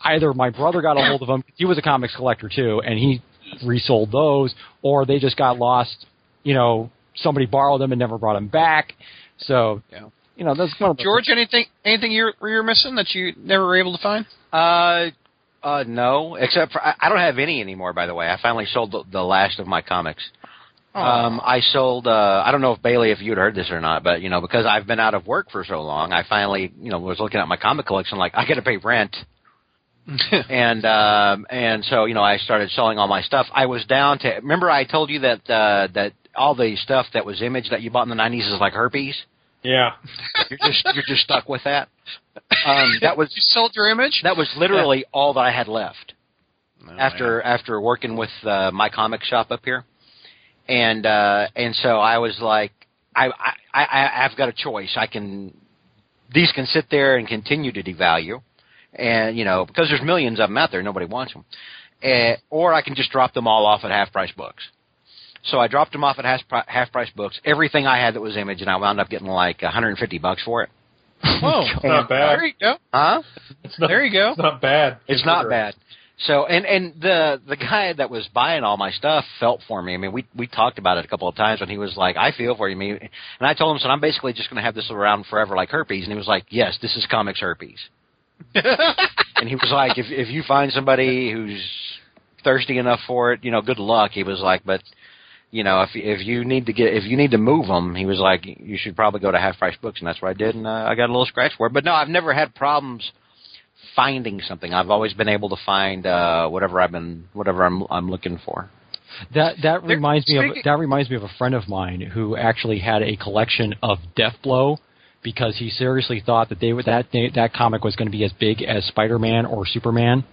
either my brother got a hold of them. He was a comics collector too, and he resold those, or they just got lost. You know, somebody borrowed them and never brought them back. So, Yeah. you know, that's one of George, anything anything you're you're missing that you never were able to find? Uh, uh, no, except for I, I don't have any anymore. By the way, I finally sold the, the last of my comics. Um, I sold. Uh, I don't know if Bailey, if you'd heard this or not, but you know, because I've been out of work for so long, I finally, you know, was looking at my comic collection. Like, I got to pay rent, and um, and so you know, I started selling all my stuff. I was down to. Remember, I told you that uh, that all the stuff that was image that you bought in the '90s is like herpes. Yeah. You're just you're just stuck with that. Um, that was you sold your image that was literally all that I had left Oh, after after working with uh, my comic shop up here, and uh, and so I was like, I, I I I've got a choice. I can these can sit there and continue to devalue, and you know because there's millions of them out there, nobody wants them, uh, or I can just drop them all off at half price books. So I dropped them off at half, price books. Everything I had that was image, and I wound up getting like 150 bucks for it. Whoa, It's not bad. there you go. Huh? It's not, There you go. It's not bad. It's not considering. bad. So and and the the guy that was buying all my stuff felt for me. I mean, we we talked about it a couple of times when he was like, "I feel for you." Me, and I told him, "So I'm basically just going to have this around forever, like herpes." And he was like, "Yes, this is comics herpes." and he was like, "If if you find somebody who's thirsty enough for it, you know, good luck." He was like, "But." You know, if if you need to get if you need to move them, he was like, you should probably go to Half Price Books, and that's what I did, and uh, I got a little scratch for it. But no, I've never had problems finding something. I've always been able to find uh, whatever I've been whatever I'm I'm looking for. That that There- reminds me of that reminds me of a friend of mine who actually had a collection of Deathblow because he seriously thought that they would that that comic was going to be as big as Spider Man or Superman.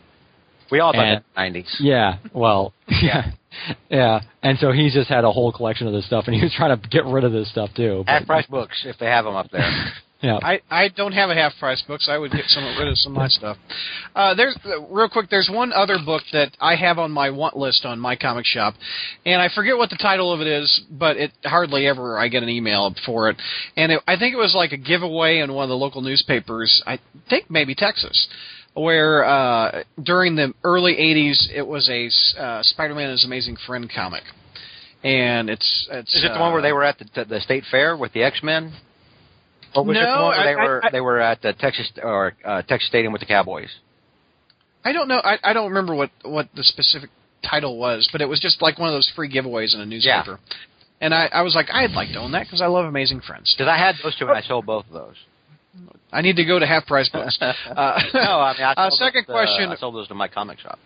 We all thought And- that in the nineties. Yeah, well, yeah, yeah, and so he's just had a whole collection of this stuff, and he was trying to get rid of this stuff too. but- Half Price Books, if they have them up there. Yeah, I, I don't have a half price book, so I would get some rid of some of my stuff. Uh, there's uh, real quick. There's one other book that I have on my want list on my comic shop, and I forget what the title of it is, but it hardly ever I get an email for it. And it, I think it was like a giveaway in one of the local newspapers. I think maybe Texas. Where uh, during the early '80s, it was a uh, Spider-Man and His Amazing Friend comic, and it's it's. Is it the one where they were at the, the state fair with the X Men? Or was it the No, one where they I- were I- they were at the Texas or uh, Texas Stadium with the Cowboys? I don't know. I, I don't remember what what the specific title was, but it was just like one of those free giveaways in a newspaper. And I, I was like, I'd like to own that because I love Amazing Friends. Because I had those two and I sold both of those. I need to go to half price books. Uh, no, I mean, I uh, second those, uh, question. I sold those to my comic shop.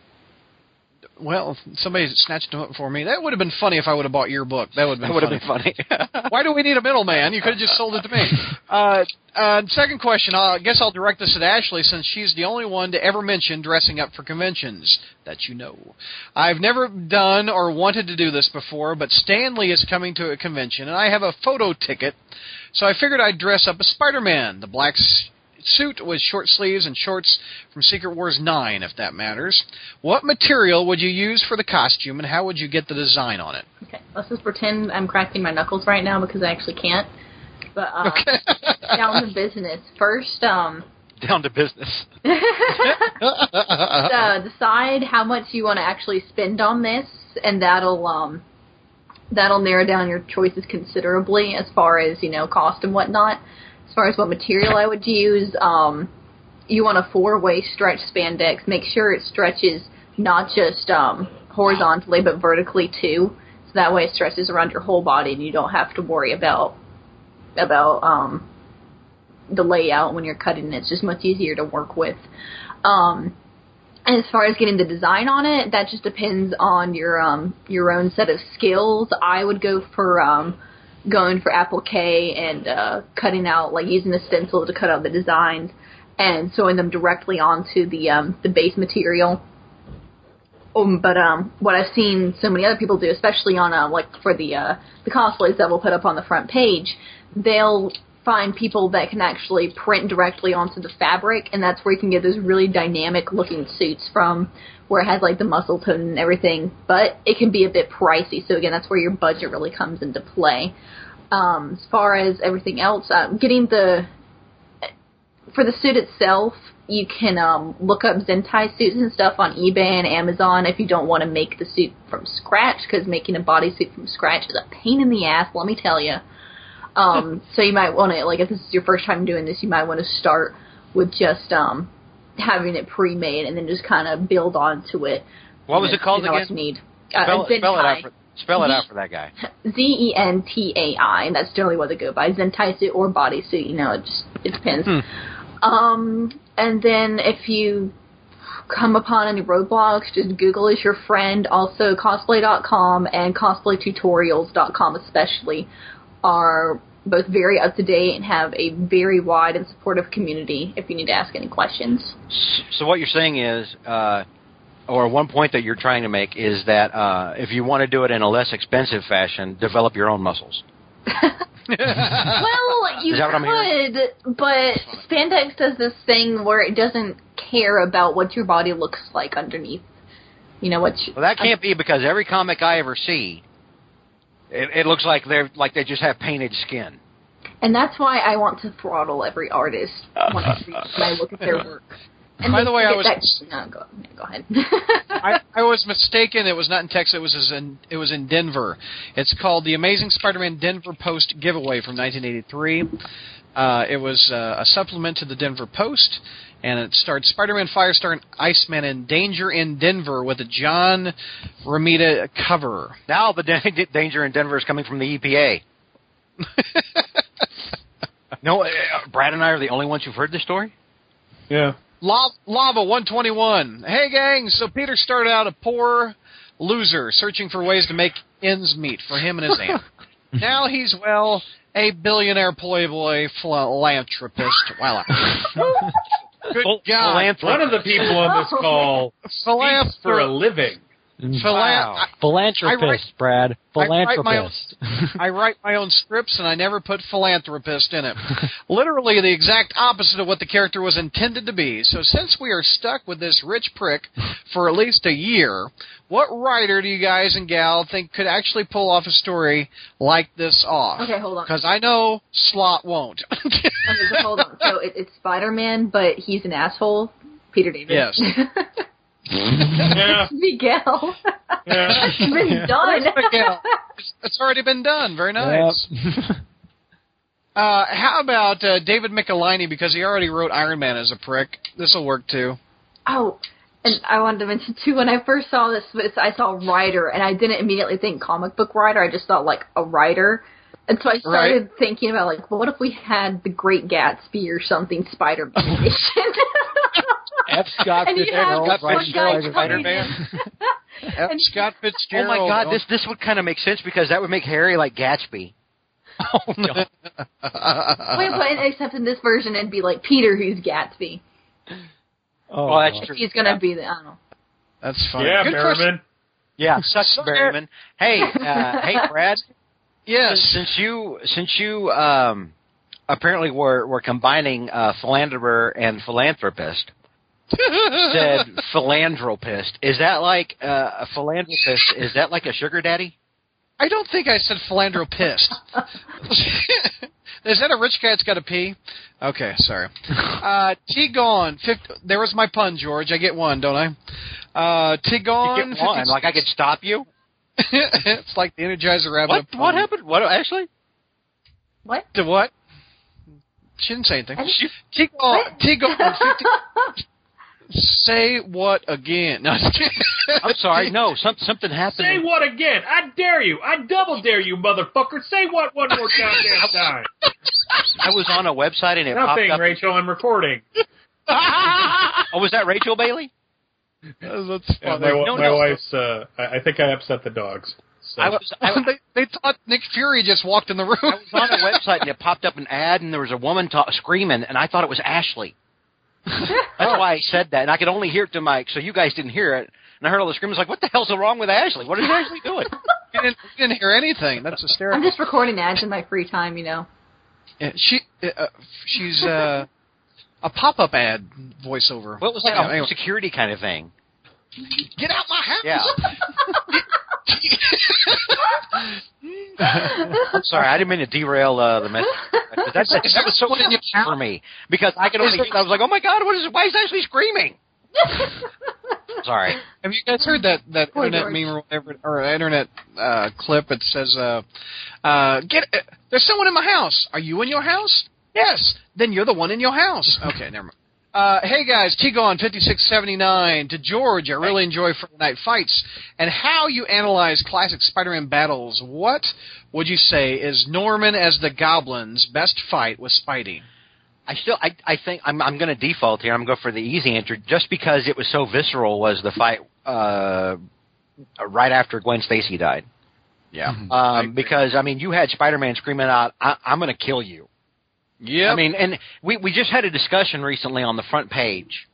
well, somebody snatched them up for me. That would have been funny if I would have bought your book. That would have That been have funny. been funny. Why do we need a middleman? You could have just sold it to me. Uh, uh, second question. Uh, I guess I'll direct this at Ashley since she's the only one to ever mention dressing up for conventions that you know. I've never done or wanted to do this before, but Stanley is coming to a convention, and I have a photo ticket, so I figured I'd dress up as Spider-Man. The black suit with short sleeves and shorts from Secret Wars 9, if that matters. What material would you use for the costume, and how would you get the design on it? Okay, let's just pretend I'm cracking my knuckles right now because I actually can't. But uh, Okay. down to business. First, um, Down to business. uh, decide how much you want to actually spend on this, and that'll um, that'll narrow down your choices considerably as far as you know cost and whatnot. As far as what material I would use, um, you want a four-way stretch spandex. Make sure it stretches not just um, horizontally but vertically too, so that way it stretches around your whole body and you don't have to worry about about um, the layout when you're cutting it. It's just much easier to work with. Um, as far as getting the design on it, that just depends on your um, your own set of skills. I would go for um, going for applique and uh, cutting out like using a stencil to cut out the designs and sewing them directly onto the um, the base material. Um, but um, what I've seen so many other people do, especially on uh, like for the uh, the cosplays that we'll put up on the front page, they'll find people that can actually print directly onto the fabric, and that's where you can get those really dynamic looking suits from, where it has like the muscle tone and everything. But it can be a bit pricey, so again, that's where your budget really comes into play. Um, as far as everything else, uh, getting the for the suit itself, you can um, look up Zentai suits and stuff on eBay and Amazon if you don't want to make the suit from scratch, because making a bodysuit from scratch is a pain in the ass, let me tell you. Um, so you might want to, like, if this is your first time doing this, you might want to start with just um, having it pre-made and then just kind of build onto it. What was and it called see how much again? you need. Uh, Spell, it- spell it out Zentai. for spell it out for that guy. Z E N T A I, and that's generally what they go by. Zentai suit or bodysuit, you know, it just it depends. Um, and then if you come upon any roadblocks, just Google is your friend. Also, cosplay.com and cosplaytutorials.com especially are both very up to date and have a very wide and supportive community if you need to ask any questions. So what you're saying is, uh, or one point that you're trying to make is that uh, if you want to do it in a less expensive fashion, develop your own muscles. well, you Is that what I'm hearing? could, but spandex does this thing where it doesn't care about what your body looks like underneath. You know what? You, Well, that can't be because every comic I ever see, it, it looks like they're like they just have painted skin. and that's why I want to throttle every artist when I, read- when I look at their work. And By the way, I was- that, no, go, go ahead. I, I was mistaken. It was not in Texas. It was in it was in Denver. It's called the Amazing Spider-Man Denver Post giveaway from 1983. Uh, it was uh, a supplement to the Denver Post, and it starred Spider-Man, Firestar, and Iceman in Danger in Denver with a John Romita cover. Now the da- danger in Denver is coming from the EPA. no, uh, Brad and I are the only ones who've heard this story. Yeah. La- Lava 121. Hey, gang. So Peter started out a poor loser searching for ways to make ends meet for him and his aunt. now he's, well, a billionaire playboy philanthropist. Wow. Good God. One of the people on this call speaks for a living. Philan- Wow. I- Philanthropist, I write- Brad. I write my own- Philanthropist. I write my own scripts and I never put philanthropist in it. Literally the exact opposite of what the character was intended to be. So since we are stuck with this rich prick for at least a year, what writer do you guys and gal think could actually pull off a story like this off? Okay, hold on. Because I know Slott won't. Okay, hold on. So it, it's Spider Man, but he's an asshole. Peter David. Yes. Yeah. Miguel. Yeah. it's been done. Miguel. It's already been done. Very nice. Yep. Uh, how about uh, David Michelinie because he already wrote Iron Man as a prick? This will work too. Oh, and I wanted to mention too. When I first saw this, I saw writer, and I didn't immediately think comic book writer. I just thought like a writer, and so I started thinking about like, what if we had the Great Gatsby or something Spider Man edition? F. Scott and you have Fitzgerald this one writing guy Spider-Man. coming Spider-Man. F. Scott Oh my God, this this would kind of make sense because that would make Harry like Gatsby. Oh, no. Wait, but except in this version, it'd be like Peter who's Gatsby. Oh, Well, that's true. He's gonna be the I don't know. That's funny. Yeah, Good question. Yeah, sucks, So- Berryman. Hey, uh, hey, Brad. Yes. Since you since you um, apparently were were combining uh, philanderer and philanthropist, said philanthropist. Is that like uh, a philanthropist? Is that like a sugar daddy? I don't think I said philanthropist. Is that a rich guy that's got a P? Okay, sorry. Uh, T gone. 50, there was my pun, George. I get one, don't I? Uh, T gone. You get one. 50 Like I could stop you. it's like the Energizer Rabbit. What what happened? What actually? What? To what? She didn't say anything. I didn't- T gone. T gone. 50. Say what again? No, just kidding. I'm sorry. No, some, something happened. Say what again? I dare you. I double dare you, motherfucker. Say what one more goddamn time. I was on a website and it Nothing, popped up. Rachel. I'm recording. Oh, was that Rachel Bailey? That's Yeah, my No, my no. wife's. Uh, I, I think I upset the dogs. So. I was I, they, they thought Nick Fury just walked in the room. I was on a website and it popped up an ad and there was a woman ta- screaming and I thought it was Ashley. That's why I said that, and I could only hear it to Mike, So you guys didn't hear it, and I heard all the screams. Like, what the hell's wrong with Ashley? What is Ashley doing? we, didn't, we didn't hear anything. That's hysterical. I'm just recording ads in my free time, you know. Yeah, she uh, she's uh, a pop-up ad voiceover. Well, it was like Yeah, a anyway. security kind of thing. Get out my house! Yeah. I'm sorry, I didn't mean to derail uh, the message. That, that, that was so What funny for me because I could only. I was like, oh my god, what is? Why is Ashley screaming? Sorry. Have you guys heard that that Poor internet George. meme or whatever, or internet uh, clip? It says, uh, uh, "Get uh, there's someone in my house. Are you in your house? Yes. Then you're the one in your house. Okay, never mind." Uh, hey guys, T-Gon 5679 to George. I really enjoy Friday Night Fights and how you analyze classic Spider-Man battles. What would you say is Norman as the Goblin's best fight with Spidey? I still, I, I think I'm, I'm going to default here. I'm going to go for the easy answer, just because it was so visceral. Was the fight uh, right after Gwen Stacy died? Yeah. Um, because I mean, you had Spider-Man screaming out, I, "I'm going to kill you." Yeah. I mean, and we we just had a discussion recently on the front page,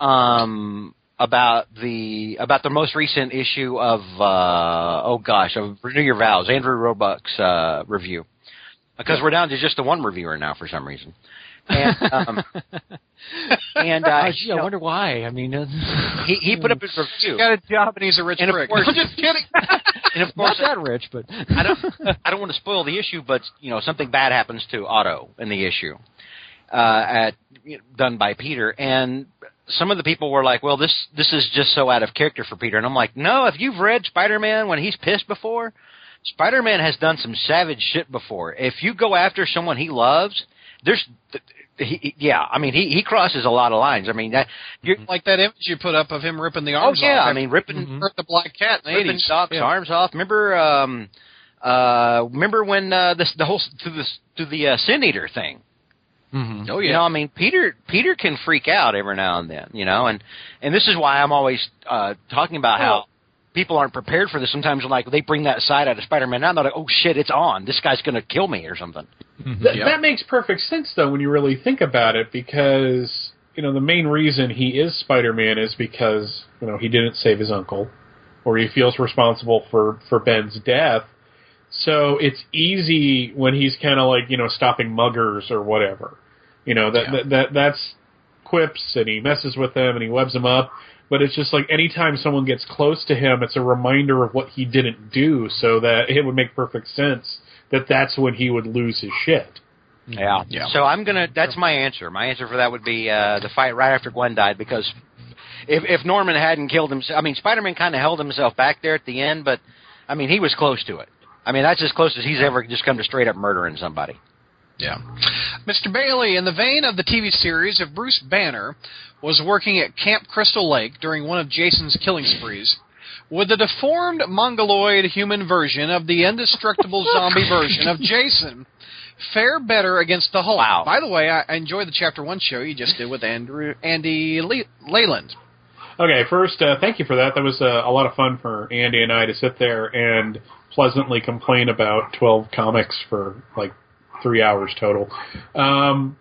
um, about the about the most recent issue of uh, oh gosh, of Renew Your Vows, Andrew Roebuck's uh, review, because we're down to just the one reviewer now for some reason, and um, and uh, Oh, gee, you I wonder why. I mean, uh, he he put up his review, He got a job and he's a rich And of prick. course- I'm just kidding. And of not course that rich, but I don't I don't want to spoil the issue, but you know something bad happens to Otto in the issue, uh, at you know, done by Peter, and some of the people were like, "Well, this this is just so out of character for Peter," and I'm like, "No, if you've read Spider-Man when he's pissed before, Spider-Man has done some savage shit before. If you go after someone he loves, there's he, yeah, I mean, he he crosses a lot of lines. I mean, that you're, Like that image you put up of him ripping the arms. oh arms yeah, off. I mean, ripping Mhm. hurt the black cat in the ripping 80s. Doc's Yeah. arms off. Remember, um, uh, remember when uh, this the whole to the to the uh, sin eater thing. Mhm. Oh You know, I mean, Peter Peter can freak out every now and then. You know, and and this is why I'm always uh, talking about how people aren't prepared for this. Sometimes, like they bring that side out of Spider-Man now, and they're like, "Oh shit, it's on! This guy's going to kill me or something." Mm-hmm. Th- Yep. That makes perfect sense, though, when you really think about it, because you know the main reason he is Spider-Man is because you know he didn't save his uncle, or he feels responsible for for Ben's death. So it's easy when he's kind of like you know stopping muggers or whatever. You know that, Yeah. that that that's quips and he messes with them and he webs them up. But it's just like anytime someone gets close to him, it's a reminder of what he didn't do, so that it would make perfect sense that that's when he would lose his shit. Yeah. Yeah. So I'm gonna. That's my answer. My answer for that would be uh, the fight right after Gwen died because if if Norman hadn't killed himself, I mean Spider-Man kind of held himself back there at the end, but I mean he was close to it. I mean that's as close as he's ever just come to straight up murdering somebody. Yeah. Mr. Bailey, in the vein of the TV series, if Bruce Banner was working at Camp Crystal Lake during one of Jason's killing sprees, would the deformed mongoloid human version of the indestructible zombie version of Jason fare better against the Hulk? Wow. By the way, I I enjoyed the Chapter 1 show you just did with Andrew Andy Le- Leyland. Okay, first, uh, thank you for that. That was uh, a lot of fun for Andy and I to sit there and pleasantly complain about 12 comics for like three hours total. Um,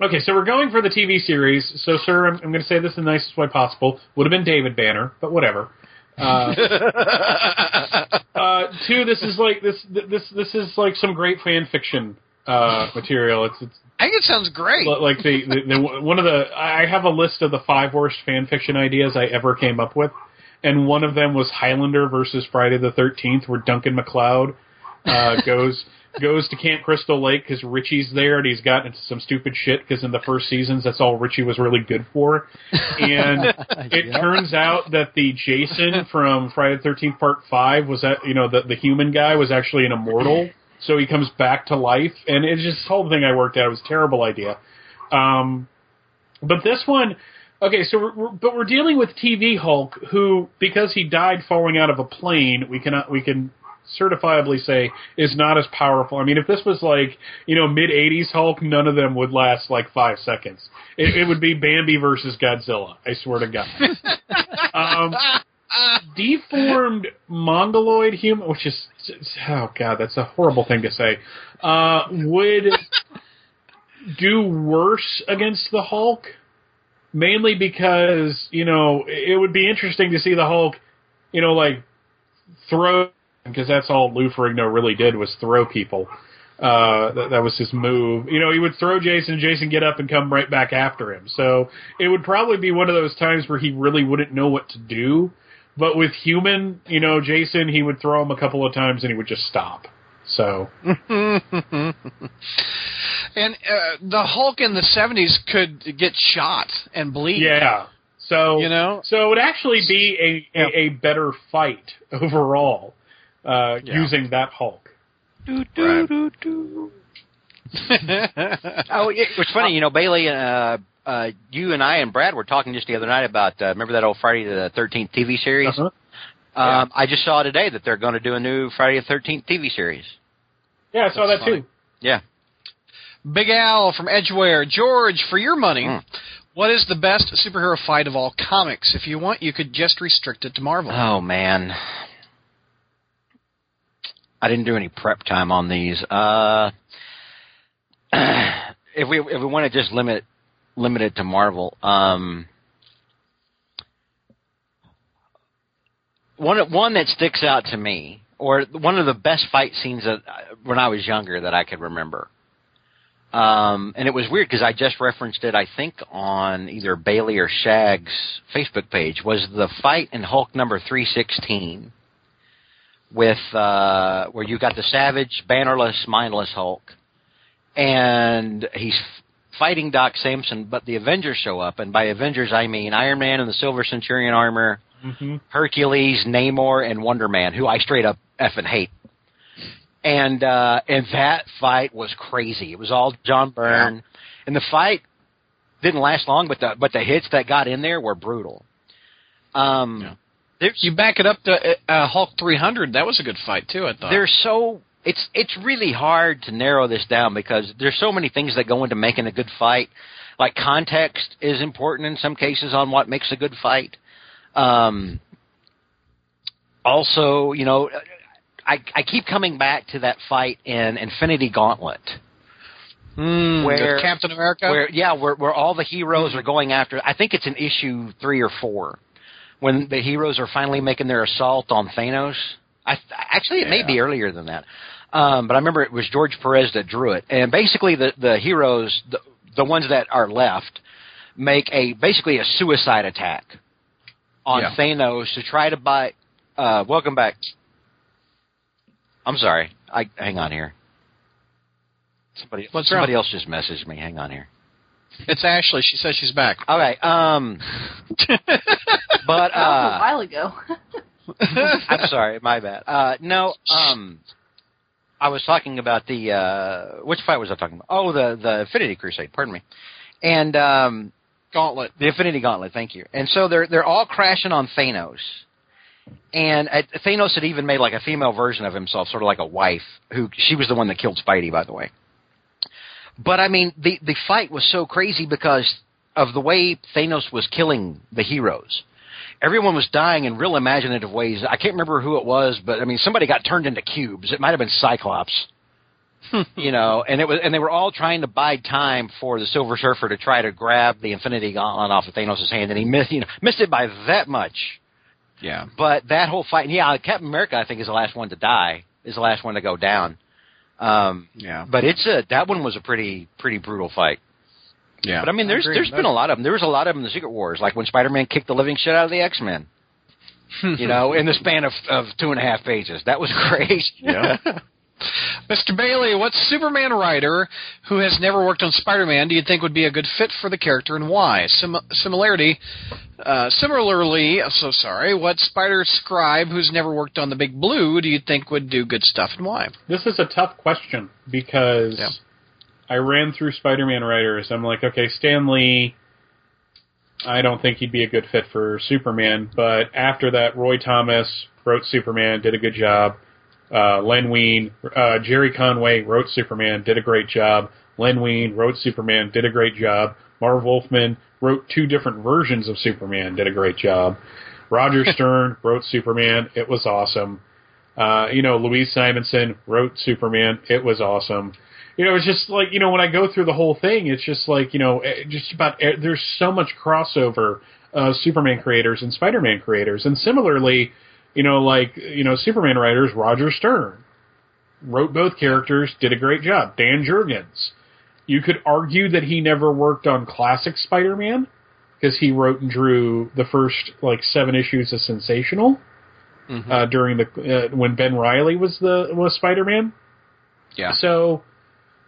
okay, so we're going for the TV series. So, sir, I'm, I'm going to say this in the nicest way possible. Would have been David Banner, but whatever. Uh, uh, two, this is like this this this is like some great fan fiction uh, material. It's it's I think it sounds great. Li- like the, the, the one of the I have a list of the five worst fan fiction ideas I ever came up with, and one of them was Highlander versus Friday the Thirteenth, where Duncan MacLeod uh, goes goes to Camp Crystal Lake because Richie's there and he's gotten into some stupid shit because in the first seasons that's all Richie was really good for, and it turns out that the Jason from Friday the Thirteenth Part Five was that you know the the human guy was actually an immortal. So he comes back to life, and it's just this whole thing I worked out. It was a terrible idea. Um, but this one, okay, so we're, we're, but we're dealing with TV Hulk, who because he died falling out of a plane, we cannot we can certifiably say is not as powerful. I mean, if this was like you know mid '80s Hulk, none of them would last like five seconds. It, it would be Bambi versus Godzilla. I swear to God. um, deformed mongoloid human, which is oh god, that's a horrible thing to say, uh, would do worse against the Hulk, mainly because you know it would be interesting to see the Hulk, you know, like throw because that's all Lou Ferrigno really did was throw people. Uh, that, that was his move. You know, he would throw Jason, Jason get up and come right back after him. So it would probably be one of those times where he really wouldn't know what to do. But with human, you know, Jason, he would throw him a couple of times and he would just stop. So And uh, the Hulk in the 70s could get shot and bleed. yeah, so You know? so it would actually be a a, a better fight overall uh, Yeah. using that Hulk. Right. Oh, it, it's funny, you know, Bailey. And uh, uh, you and I and Brad were talking just the other night about uh, remember that old Friday the Thirteenth TV series. Uh-huh. Um, I just saw today that they're going to do a new Friday the Thirteenth TV series. Yeah, I saw That's that too. Yeah. Big Al from Edgeware. George, for your money, Mm. what is the best superhero fight of all comics? If you want, you could just restrict it to Marvel. Oh man, I didn't do any prep time on these. Uh, if we if we want to just limit limit it to Marvel, um, one one that sticks out to me, or one of the best fight scenes that when I was younger that I could remember. Um, and it was weird because I just referenced it, I think, on either Bailey or Shag's Facebook page. Was the fight in Hulk number three sixteen with uh, where you got the savage, bannerless, mindless Hulk, and he's fighting Doc Samson, but the Avengers show up, and by Avengers I mean Iron Man in the Silver Centurion armor, hmm Hercules, Namor, and Wonder Man, who I straight up effing hate. And uh, and that fight was crazy. It was all John Byrne, and the fight didn't last long, but the but the hits that got in there were brutal. Um, Yeah. You back it up to uh, Hulk 300. That was a good fight too. I thought. there's so it's it's really hard to narrow this down because there's so many things that go into making a good fight. Like context is important in some cases on what makes a good fight. Um, also, you know, I I keep coming back to that fight in Infinity Gauntlet. Hmm, where- Captain America. Where yeah, where where all the heroes are going after. I think it's an issue three or four when the heroes are finally making their assault on Thanos. I actually it may be earlier than that, um, but I remember it was George Perez that drew it. And basically, the the heroes, the, the ones that are left, make a basically a suicide attack on Yeah. Thanos to try to buy. Uh, welcome back. I'm sorry. I hang on here. Somebody, What's somebody wrong? else just messaged me. Hang on here. It's Ashley. She says she's back. Okay. Um, but That was a uh, while ago. I'm sorry, my bad. Uh, no, um, I was talking about the uh, which fight was I talking about? Oh, the the Infinity Crusade. Pardon me. And um, Gauntlet. the Infinity Gauntlet. Thank you. And so they're they're all crashing on Thanos. And uh, Thanos had even made like a female version of himself, sort of like a wife, who she was the one that killed Spidey, by the way. But I mean, the the fight was so crazy because of the way Thanos was killing the heroes. Everyone was dying in real imaginative ways. I can't remember who it was, but I mean, somebody got turned into cubes. It might have been Cyclops you know, and it was, and they were all trying to buy time for the Silver Surfer to try to grab the Infinity Gauntlet off of Thanos' hand, and he missed, you know, missed it by that much. Yeah. But that whole fight, yeah, Captain America, I think, is the last one to die, is the last one to go down. Um, Yeah. but it's a that one was a pretty pretty brutal fight. Yeah. But I mean, there's agree. there's been a lot of them. There was a lot of them in the Secret Wars, like when Spider-Man kicked the living shit out of the X-Men. you know, in the span of of two and a half pages. That was great. Yeah. Mr. Bailey, what Superman writer who has never worked on Spider-Man do you think would be a good fit for the character and why? Sim- similarity, uh, similarly, uh, so sorry, what Spider Scribe who's never worked on the Big Blue do you think would do good stuff and why? This is a tough question because Yeah. I ran through Spider-Man writers. I'm like, okay, Stan Lee. I don't think he'd be a good fit for Superman, but after that, Roy Thomas wrote Superman, did a good job. Uh, Len Wein, uh, Gerry Conway wrote Superman, did a great job. Len Wein wrote Superman, did a great job. Marv Wolfman wrote two different versions of Superman, did a great job. Roger Stern wrote Superman, it was awesome. Uh, you know, Louise Simonson wrote Superman. It was awesome. You know, it's just like, you know, when I go through the whole thing, it's just like, you know, eh, just about, eh, there's so much crossover of Superman creators and Spider-Man creators. And similarly, you know, like, you know, Superman writers, Roger Stern wrote both characters, did a great job. Dan Jurgens. You could argue that he never worked on classic Spider-Man because he wrote and drew the first, like, seven issues of Sensational uh, during the uh, when Ben Reilly was the was Spider Man. Yeah. So,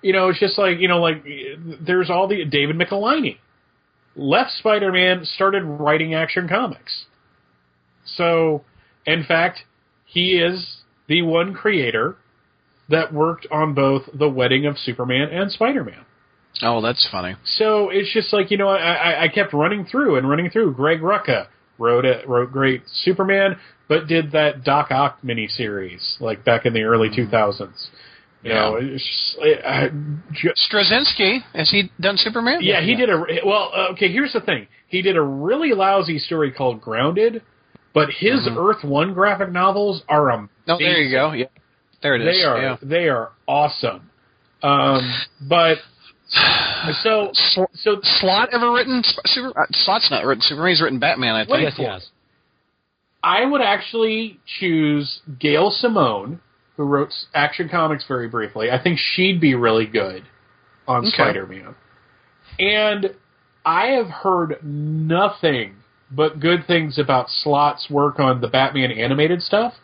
you know, it's just like you know, like there's all the David Michelinie left Spider Man, started writing Action Comics. So, in fact, he is the one creator that worked on both the wedding of Superman and Spider Man. Oh, that's funny. So it's just like you know, I, I, I kept running through and running through. Greg Rucka wrote it, wrote great Superman, but did that Doc Ock miniseries like back in the early two thousands. You know, it's just, it, I, Straczynski, has he done Superman? yeah, he did a well. uh, Okay, here's the thing: he did a really lousy story called Grounded, but his Earth One graphic novels are amazing. Oh, there you go. Yeah. There it is. They are Yeah. they are awesome. Um, but so so Slott ever written Super? Uh, Slott's not written Superman. He's written Batman. I think. yes, yes. I would actually choose Gail Simone, who wrote Action Comics very briefly. I think she'd be really good on Okay. Spider-Man. And I have heard nothing but good things about Slott's work on the Batman animated stuff.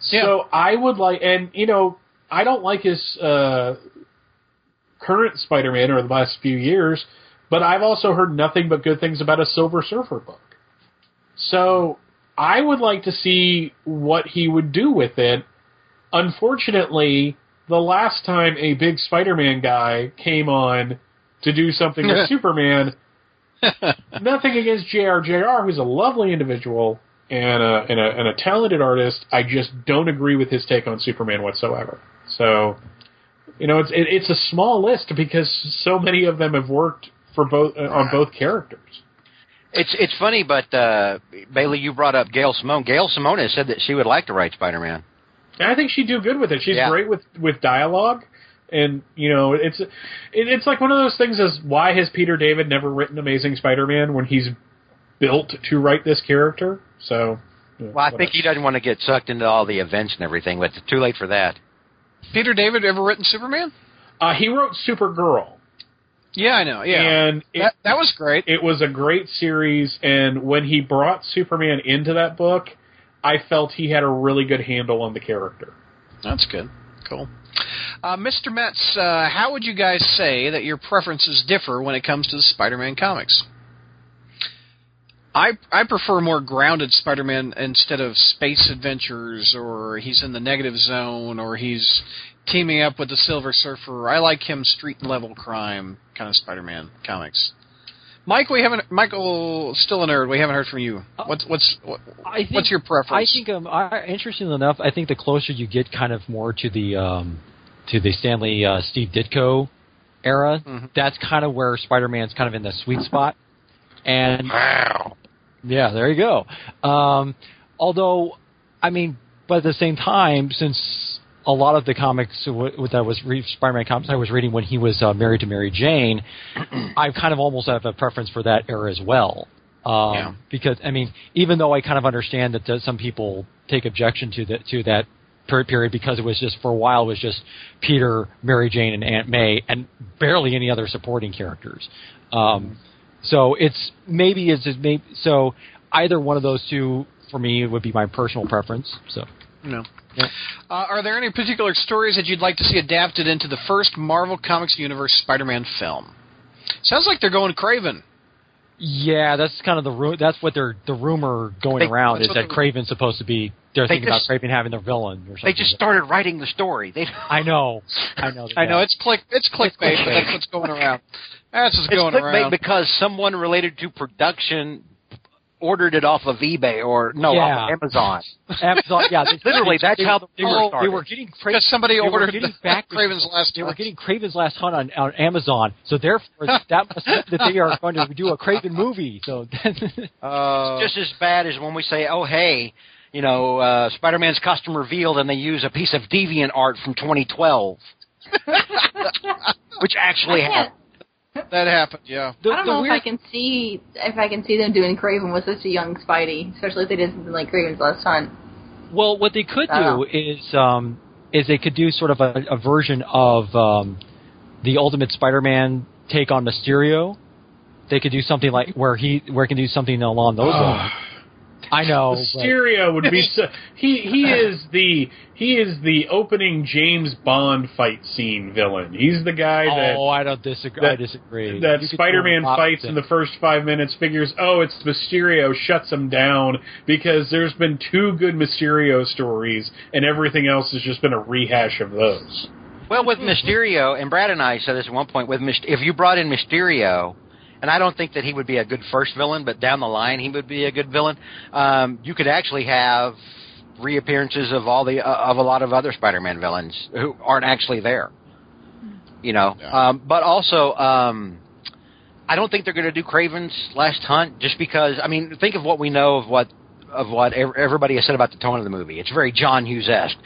So I would like, and you know, I don't like his uh, current Spider-Man or the last few years, but I've also heard nothing but good things about a Silver Surfer book. So I would like to see what he would do with it. Unfortunately, the last time a big Spider-Man guy came on to do something with Superman. Nothing against JRJR, who's a lovely individual and a, and a and a talented artist. I just don't agree with his take on Superman whatsoever. So, you know, it's it, it's a small list because so many of them have worked for both uh, on both characters. It's it's funny, but uh, Bailey, you brought up Gail Simone. Gail Simone has said that she would like to write Spider-Man. I think she'd do good with it. She's Yeah. great with with dialogue, and you know, it's it, it's like one of those things. As why has Peter David never written Amazing Spider-Man when he's built to write this character? So, you Well, I think he doesn't want to get sucked into all the events and everything, but it's too late for that. Peter David ever written Superman? uh, he wrote Supergirl, Yeah, I know. Yeah, and it, that that was great. it was a great series. And when he brought Superman into that book, I felt he had a really good handle on the character. That's good. Cool. Uh, Mr. Metz, uh, how would you guys say that your preferences differ when it comes to the Spider-Man comics? I I prefer more grounded Spider-Man instead of space adventures, or he's in the negative zone, or he's teaming up with the Silver Surfer. I like him street level crime kind of Spider-Man comics. Mike, we haven't. Michael, still a nerd. We haven't heard from you. What's what's what, think, what's your preference? I think, um, I, interestingly enough, I think the closer you get, kind of more to the um, to the Stan Lee uh, Steve Ditko era, Mhm. that's kind of where Spider-Man's kind of in the sweet spot. And Wow. yeah, there you go. Um, although, I mean, but at the same time, since a lot of the comics w- that was re- Spider-Man comics I was reading when he was uh, married to Mary Jane, I kind of almost have a preference for that era as well. Um, Yeah. Because I mean, even though I kind of understand that some people take objection to that to that period because it was just for a while it was just Peter, Mary Jane, and Aunt May, and barely any other supporting characters. Um, so it's maybe it's just maybe so either one of those two for me would be my personal preference. So No. Yeah. Uh, are there any particular stories that you'd like to see adapted into the first Marvel Comics universe Spider-Man film? Sounds like they're going Kraven. Yeah, that's kind of the ru- that's what they're the rumor going They- around is that the- Kraven's supposed to be. They're They thinking about Kraven having their villain or something. They just started writing the story. They I know. I know. I know yeah. it's click it's clickbait, but clickbait. that's what's going around. That's what's it's going clickbait around. because someone related to production ordered it off of eBay or no Yeah. off of Amazon. Amazon, yeah, they, Literally, they- that's they- how the they rumor were, they were getting Cra- Because somebody they were ordered getting the- back Kraven's Last They were Hunt. getting Kraven's Last Hunt on, on Amazon, so therefore that must mean that they are going to do a Kraven movie. So Uh, just as bad as when we say, "Oh, hey, you know, uh, Spider-Man's costume revealed," and they use a piece of deviant art from 2012, which actually happened. that happened, yeah. the, I don't know weird, if I can see if I can see them doing Kraven with such a young Spidey, especially if they did something like Kraven's Last Hunt. Well, what they could don't do is um, is they could do sort of a, a version of um, the Ultimate Spider-Man take on Mysterio. They could do something like where he where he can do something along those lines. I know. but- Mysterio would be so, he he is the he is the opening James Bond fight scene villain. He's the guy oh, that oh, I don't disagree. I disagree. that You Spider-Man fights in the first five minutes, figures, oh, it's Mysterio, shuts him down because there's been two good Mysterio stories, and everything else has just been a rehash of those. Well, with Mysterio, and Brad and I said this at one point. With Myst- if you brought in Mysterio, and I don't think that he would be a good first villain, but down the line he would be a good villain. Um, you could actually have reappearances of all the uh, of a lot of other Spider-Man villains who aren't actually there. You know, Yeah. um, but also. Um, I don't think they're going to do Kraven's Last Hunt just because. I mean, think of what we know of what of what everybody has said about the tone of the movie. It's very John Hughes esque.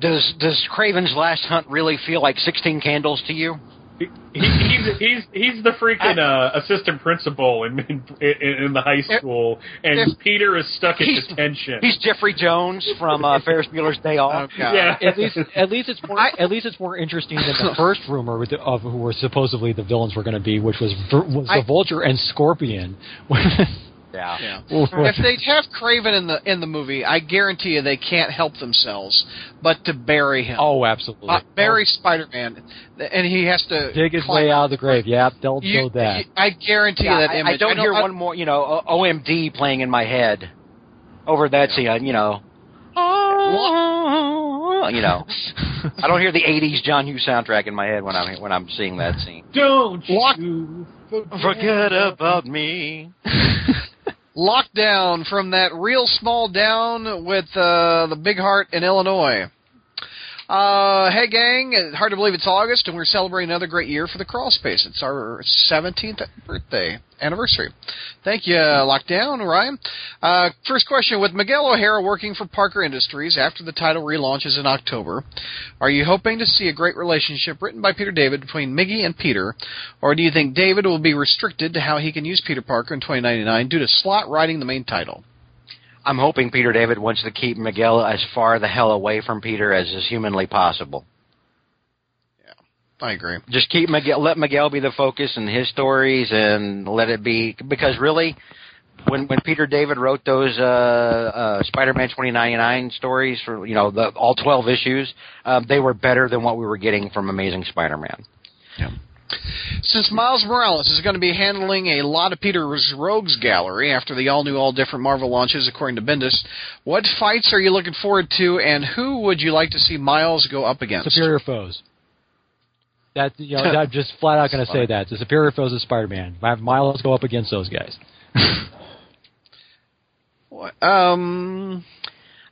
Does does Kraven's Last Hunt really feel like Sixteen Candles to you? He, he's he's he's the freaking uh, assistant principal in, in in the high school, and if- Peter is stuck in He's- detention. He's Jeffrey Jones from uh, Ferris Bueller's Day Off. Oh, yeah, at least at least it's more at least it's more interesting than the first rumor with the, of who were supposedly the villains were going to be, which was Ver- was I- the Vulture and Scorpion. Yeah. Yeah. If they'd have Kraven in the in the movie, I guarantee you they can't help themselves but to bury him. oh, absolutely. Uh, bury Spider-Man, and he has to dig his way out of the grave. Yeah, they'll You- do that. I guarantee Yeah, you that I, image. I don't hear one more, you know, OMD playing in my head over that scene. You know, oh, you know. I don't hear the '80s John Hughes soundtrack in my head when I'm when I'm seeing that scene. Don't Lock- you Forget about me. Lockdown from that real small down with uh, the Big Heart in Illinois. Uh, hey gang, hard to believe it's August and we're celebrating another great year for the Crawl Space. It's our 17th birthday anniversary. Thank you, Lockdown, Ryan. Uh, first question, with Miguel O'Hara working for Parker Industries after the title relaunches in October, are you hoping to see a great relationship written by Peter David between Miggy and Peter, or do you think David will be restricted to how he can use Peter Parker in 2099 due to Slott writing the main title? I'm hoping Peter David wants to keep Miguel as far the hell away from Peter as is humanly possible. Yeah, I agree. Just keep Miguel, let Miguel be the focus in his stories, and let it be because really, when when Peter David wrote those uh, uh, Spider-Man 2099 stories for you know the all 12 issues, uh, they were better than what we were getting from Amazing Spider-Man. Since Miles Morales is going to be handling a lot of Peter's Rogues Gallery after the all new, all different Marvel launches, according to Bendis, what fights are you looking forward to, and who would you like to see Miles go up against? Superior foes. That you know, I'm just flat out going to say that the superior foes of Spider-Man. I have Miles go up against those guys. Um,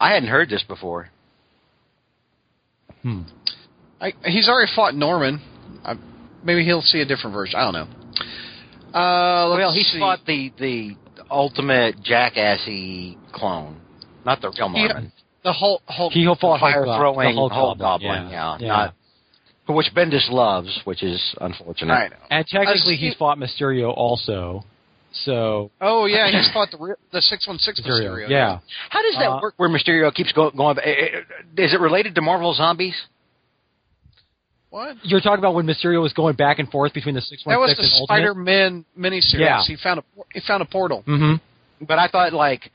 I hadn't heard this before. Hmm. I, he's already fought Norman. I, maybe he'll see a different version. I don't know. Uh, let's Well, he see. fought the the ultimate jackassy clone, not the real He- Norman. the Hulk. Hulk He fought fire Hulk, throwing the Hulk, Hulk Goblin. Goblin, yeah, yeah. not- which Bendis loves, which is unfortunate. I know. And technically, he's fought Mysterio also. So Oh yeah, he's fought the re- the six one six Mysterio, Mysterio. yeah. How does that Uh, work? Where Mysterio keeps go, going? eh, eh, Is it related to Marvel Zombies? What? You're talking about when Mysterio was going back and forth between the six one That was the and Spider-Man miniseries. Yeah. He found a he found a portal. Mm-hmm. But I thought like,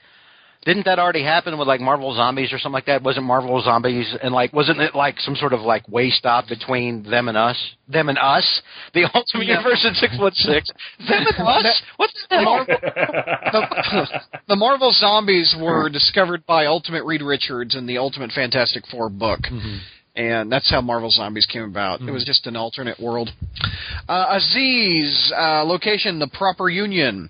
didn't that already happen with like Marvel Zombies or something like that? Wasn't Marvel Zombies and like wasn't it like some sort of like way stop between them and us? Them and us? The Ultimate Yeah. Universe and six one six. Them and us? What the hell? the, the Marvel Zombies were discovered by Ultimate Reed Richards in the Ultimate Fantastic Four book. And that's how Marvel Zombies came about. It was just an alternate world. Uh, Aziz, uh, location, the proper union.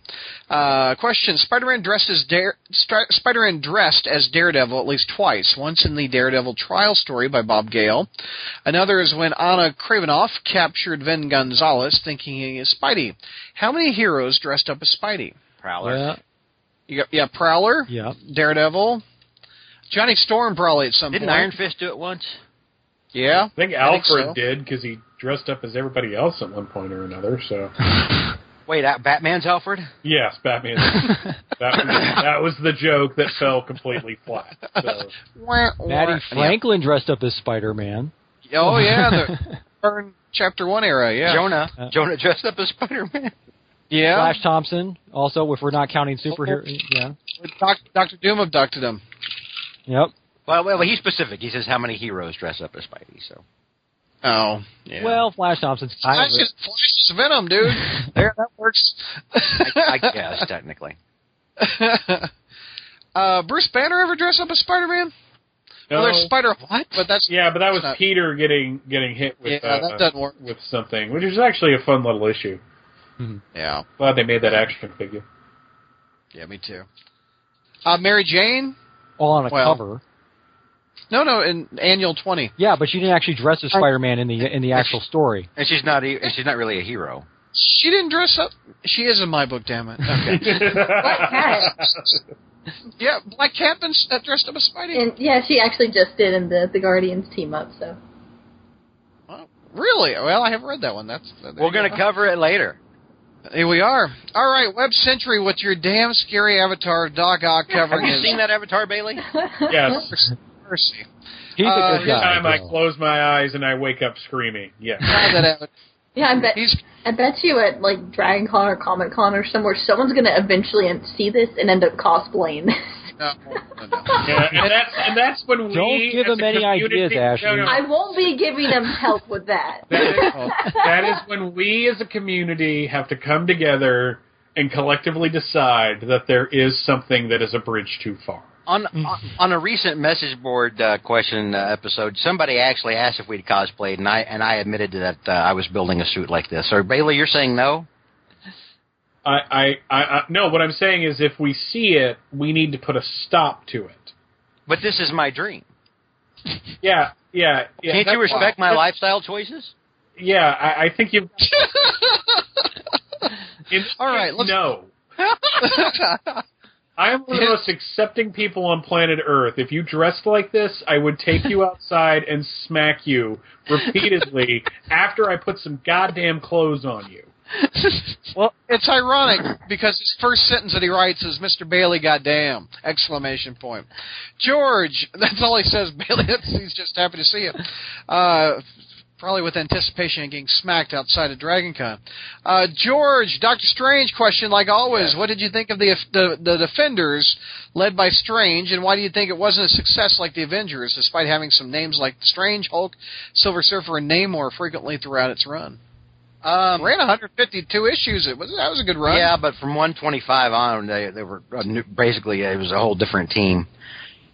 Uh, question: Spider-Man dressed as Dare, Stri- Spider-Man dressed as Daredevil at least twice. Once in the Daredevil trial story by Bob Gale. Another is when Ana Kravinoff captured Vin Gonzales, thinking he is Spidey. How many heroes dressed up as Spidey? Prowler. Yeah. You got yeah, Prowler, Yeah. Daredevil, Johnny Storm probably at some point. Didn't. Iron Fist do it once? Yeah, I think I think Alfred so. did because he dressed up as everybody else at one point or another. So Wait, uh, Batman's Alfred? yes, Batman. that, was, that was the joke that fell completely flat. So. Wah, wah. Mattie Franklin dressed up as Spider-Man. Oh yeah, the Byrne Chapter One era. Yeah, Jonah. Uh, Jonah dressed up as Spider Man. Yeah, Flash Thompson, also, if we're not counting superhero. Yeah. Doctor Doom abducted him. Yep. Well, well, he's specific. He says how many heroes dress up as Spidey. So Oh, yeah. Well, Flash Thompson's kind Flash of is, Flash is Venom, dude. there, that works. I, I guess technically. uh, Bruce Banner ever dress up as Spider-Man? Well, there's Spider what? But that's Yeah, but that was Not- Peter getting getting hit with yeah, uh, that doesn't work. with something, which is actually a fun little issue. Yeah, Glad they made that action figure. yeah, me too. Uh, Mary Jane? all on a Well- cover. No, no, in Annual Twenty. Yeah, but she didn't actually dress as Spider-Man in the in the actual story. And she's not. e- And she's not really a hero. She didn't dress up. She is in my book, damn it. Okay. Black Cat. yeah, Black Cat been uh, dressed up as Spidey. And yeah, she actually just did in the the Guardians team up. So Oh, really? Well, I haven't read that one. That's there We're going to cover it later. Here we are. All right, Web Century with your damn scary avatar of Doc Ock Have you his seen that Avatar, Bailey? yes. mercy. He's Uh, a good Every guy. time I close my eyes and I wake up screaming. Yes. God, that avatar. yeah, I bet He's I bet you at like Dragon Con or Comic Con or somewhere, someone's gonna eventually see this and end up cosplaying this. no, no, no. Yeah, and that's and that's when we Don't give them any ideas, Ashley. No, no. I won't be giving them help with that. That is, that is when we as a community have to come together and collectively decide that there is something that is a bridge too far. On, on on a recent message board uh, question uh, episode, somebody actually asked if we'd cosplayed, and I and I admitted that uh, I was building a suit like this. So Bailey, you're saying no? I, I, I, I, no. What I'm saying is, if we see it, we need to put a stop to it. But this is my dream. Yeah, yeah. yeah Can't you that's- respect my that's- lifestyle choices? Yeah, I, I think you've. in- All right, let's- No. I am one of the most accepting people on planet Earth. If you dressed like this, I would take you outside and smack you repeatedly after I put some goddamn clothes on you. Well, it's ironic because his first sentence that he writes is "Mr. Bailey, goddamn!" exclamation point. George, that's all he says. Bailey, he's just happy to see him. Uh, probably with anticipation of getting smacked outside of DragonCon. Uh, George, Doctor Strange question, like always. What did you think of the, the the Defenders, led by Strange, and why do you think it wasn't a success like the Avengers, despite having some names like Strange, Hulk, Silver Surfer, and Namor frequently throughout its run? Um, Ran 152 issues. It was that was a good run. Yeah, but from 125 on, they they were basically it was a whole different team.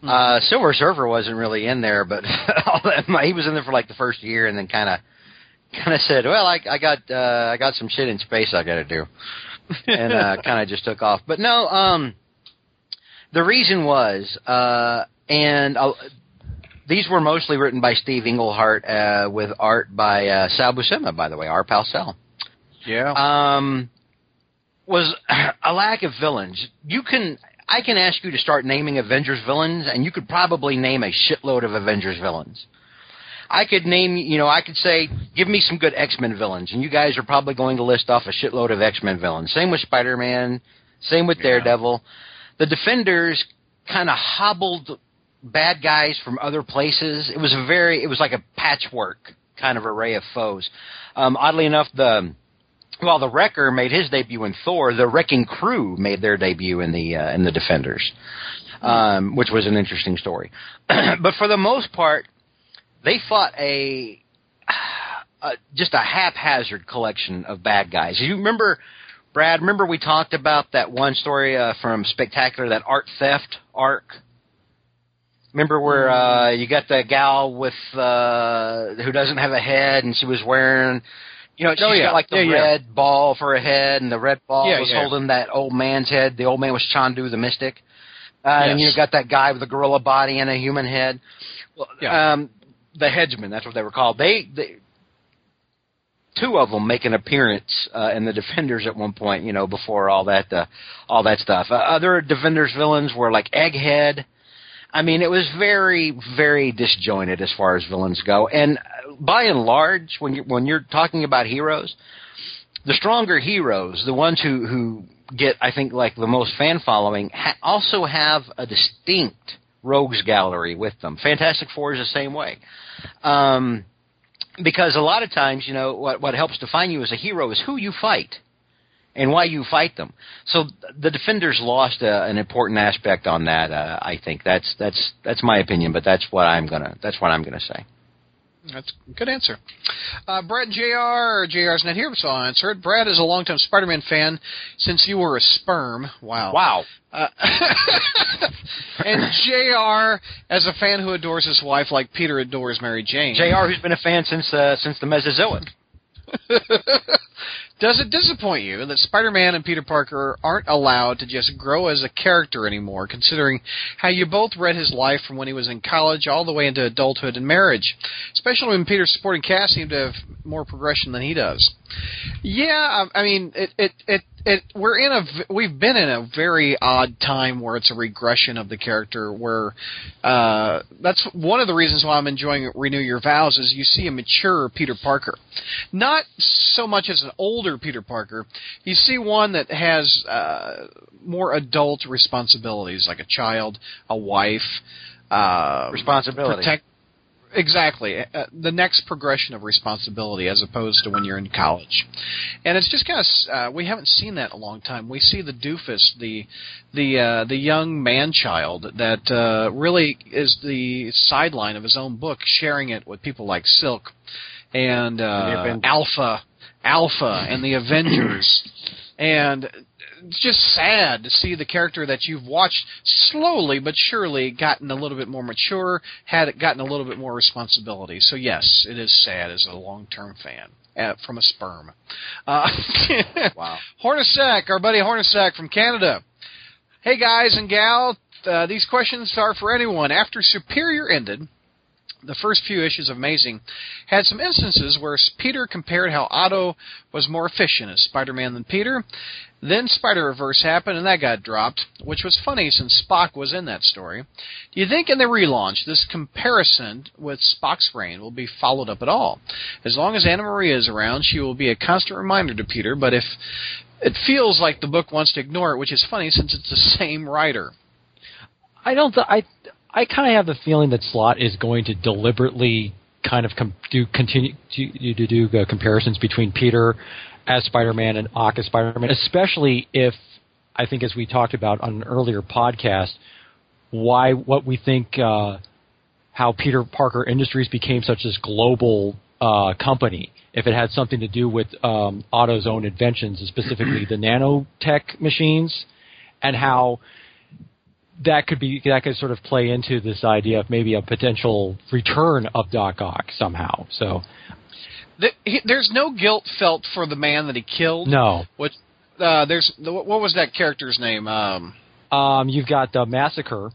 Hmm. Uh, Silver Surfer wasn't really in there, but all that, he was in there for like the first year, and then kind of kind of said, "Well, I, I got uh, I got some shit in space I got to do," and uh, kind of just took off. But no, um, the reason was, uh, and uh, these were mostly written by Steve Englehart uh, with art by uh, Sal Buscema, by the way, our pal Sal yeah. um, was a lack of villains. You can, I can ask you to start naming Avengers villains, and you could probably name a shitload of Avengers villains. I could name, you know, I could say, give me some good X Men villains, and you guys are probably going to list off a shitload of X Men villains. Same with Spider Man, same with Daredevil. The Defenders kind of hobbled bad guys from other places. It was a very, it was like a patchwork kind of array of foes. Um, oddly enough, the well, the Wrecker made his debut in Thor. The Wrecking Crew made their debut in the uh, in the Defenders, um, which was an interesting story. but for the most part, they fought a, a just a haphazard collection of bad guys. You remember, Brad? Remember we talked about that one story uh, from Spectacular, that art theft arc. Remember where uh, you got the gal with uh, who doesn't have a head, and she was wearing, you know, she's Oh, yeah. got like the Yeah, yeah. red ball for a head, and the red ball Yeah, was yeah. holding that old man's head. The old man was Chondu the Mystic, uh, and you got that guy with a gorilla body and a human head. Well, Yeah. um, the Headmen, that's what they were called. They, they two of them make an appearance uh, in the Defenders at one point. You know, before all that, uh, all that stuff. Uh, other Defenders villains were like Egghead. I mean, it was very, very disjointed as far as villains go. And by and large, when you're, when you're talking about heroes, the stronger heroes, the ones who who get, I think, like the most fan following, ha- also have a distinct rogues gallery with them. Fantastic Four is the same way. Um, because a lot of times, you know, what what helps define you as a hero is who you fight and why you fight them. So the defenders lost uh, an important aspect on that. Uh, I think that's that's that's my opinion, but that's what I'm gonna that's what I'm gonna say. That's a good answer. Uh, Brad Jr. Jr's not here, so I'll answer it. Brad is a longtime Spider-Man fan since you were a sperm. Wow. Wow. Uh, and Jr. as a fan who adores his wife like Peter adores Mary Jane. Jr. who's been a fan since uh, since the Mesozoic. Does it disappoint you that Spider-Man and Peter Parker aren't allowed to just grow as a character anymore, considering how you both read his life from when he was in college all the way into adulthood and marriage, especially when Peter's supporting cast seem to have more progression than he does? Yeah, I I mean, it, it, it, it, we're in a, we've been in a very odd time where it's a regression of the character. Where uh, that's one of the reasons why I'm enjoying Renew Your Vows is you see a mature Peter Parker, not so much as an older Peter Parker. You see one that has uh, more adult responsibilities, like a child, a wife, uh, Responsibility. protect exactly. Uh, the next progression of responsibility as opposed to when you're in college. And it's just kind of uh, we haven't seen that in a long time. We see the doofus the the uh, the young man child that uh, really is the sideline of his own book sharing it with people like silk and uh, alpha alpha and the avengers. And it's just sad to see the character that you've watched slowly but surely gotten a little bit more mature, had gotten a little bit more responsibility. So yes, it is sad as a long-term fan. Uh, from a sperm. Uh, Wow. Hornacek, our buddy Hornacek from Canada. Hey guys and gal, uh, these questions are for anyone. After Superior ended, the first few issues of Amazing had some instances where Peter compared how Otto was more efficient as Spider-Man than Peter. Then Spider-Verse happened and that got dropped, which was funny since Spock was in that story. Do you think in the relaunch this comparison with Spock's reign will be followed up at all? As long as Anna Maria is around, she will be a constant reminder to Peter, but if it feels like the book wants to ignore it, which is funny since it's the same writer. I don't. Th- I I kind of have the feeling that Slott is going to deliberately kind of com- do continue to, to do uh, comparisons between Peter as Spider-Man and Ock as Spider-Man, especially if I think, as we talked about on an earlier podcast, why what we think uh, how Peter Parker Industries became such this global uh, company. If it had something to do with um, Otto's own inventions, and specifically the nanotech machines, and how that could be that could sort of play into this idea of maybe a potential return of Doc Ock somehow. So The, he, there's no guilt felt for the man that he killed. no, Which uh, there's the, what was that character's name? Um, um, you've got the massacre,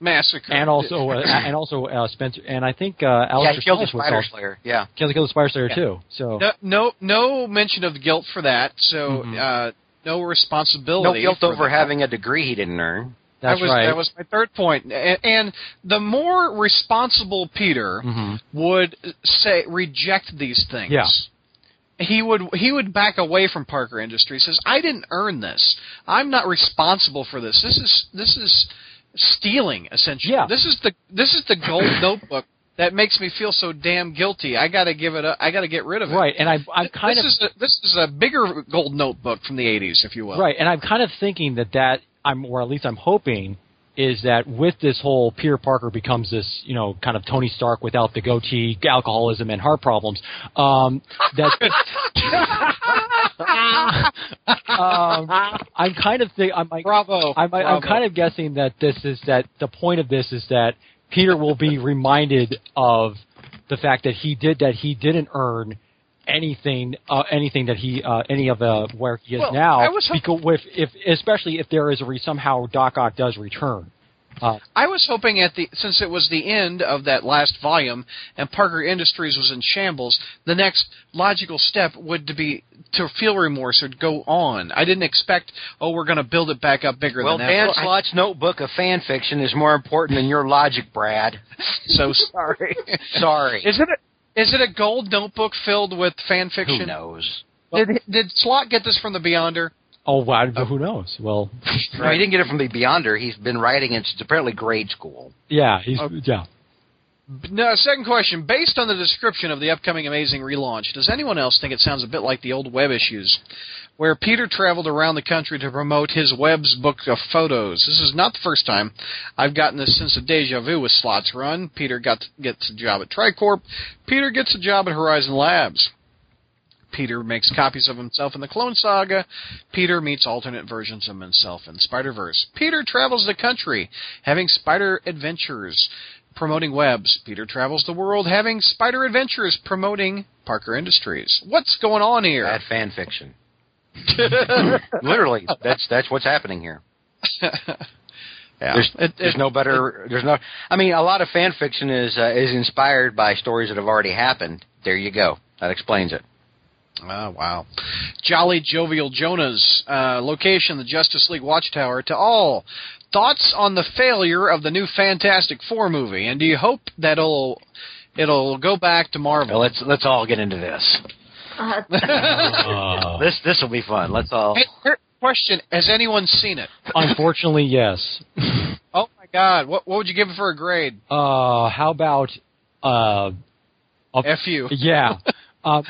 Massacre. and also uh, and also uh, Spencer, and I think uh, yeah, he killed the was Spider Slayer. Yeah. killed, killed the Spider Slayer Yeah. too. So no, no no mention of guilt for that. So Mhm. uh, no responsibility. No guilt over that. having a degree he didn't earn. That's that was, right. That was my third point. And, and the more responsible Peter Mhm. would say reject these things. Yeah. He would he would back away from Parker Industries. Says I didn't earn this. I'm not responsible for this. This is this is stealing essentially. Yeah. This is the this is the gold notebook that makes me feel so damn guilty. I got to give it. up. I got to get rid of it. Right, and I, I'm kind this of is a, this is a bigger gold notebook from the '80s, if you will. right, and I'm kind of thinking that that I'm, or at least I'm hoping, is that with this whole Peter Parker becomes this, you know, kind of Tony Stark without the goatee, alcoholism, and heart problems. Um, that um, I'm kind of think I'm Bravo. I'm, I'm Bravo. kind of guessing that this is that the point of this is that Peter will be reminded of the fact that he did that he didn't earn anything uh, anything that he uh, any of the where he is Well, now I was hop- because with if especially if there is a re- somehow Doc Ock does return. Uh, I was hoping at the since it was the end of that last volume and Parker Industries was in shambles, the next logical step would to be to feel remorse or to go on. I didn't expect, oh, we're going to build it back up bigger Well, than that. Dan Well, I- Slott's notebook of fan fiction is more important than your logic, Brad. so sorry. Sorry. Isn't it a, is it a gold notebook filled with fan fiction? Who fiction? knows? Did did Slott get this from the Beyonder? oh, wow, who knows? Well, No, he didn't get it from the Beyonder. He's been writing it. since apparently grade school. yeah, he's Okay. yeah. No, second question. Based on the description of the upcoming Amazing relaunch, does anyone else think it sounds a bit like the old web issues, where Peter traveled around the country to promote his web's book of photos? This is not the first time I've gotten this sense of deja vu with Slott's run. Peter got gets a job at Tricorp. Peter gets a job at Horizon Labs. Peter makes copies of himself in the Clone Saga. Peter meets alternate versions of himself in Spider Verse. Peter travels the country, having spider adventures, promoting webs. Peter travels the world, having spider adventures, promoting Parker Industries. What's going on here? Bad fan fiction. Literally, that's that's what's happening here. Yeah. There's, It- there's it- no better. There's no. I mean, a lot of fan fiction is uh, is inspired by stories that have already happened. There you go. That explains it. Oh, wow. Jolly Jovial Jonas. Uh, location, the Justice League Watchtower. To all, thoughts on the failure of the new Fantastic Four movie, and do you hope that it'll, it'll go back to Marvel? Well, let's let's all get into this. Uh, Uh, This this will be fun. Let's all. Hey, question, has anyone seen it? unfortunately, yes. Oh, my God. What, what would you give it for a grade? Uh, how about uh, a- F you. Yeah. Um,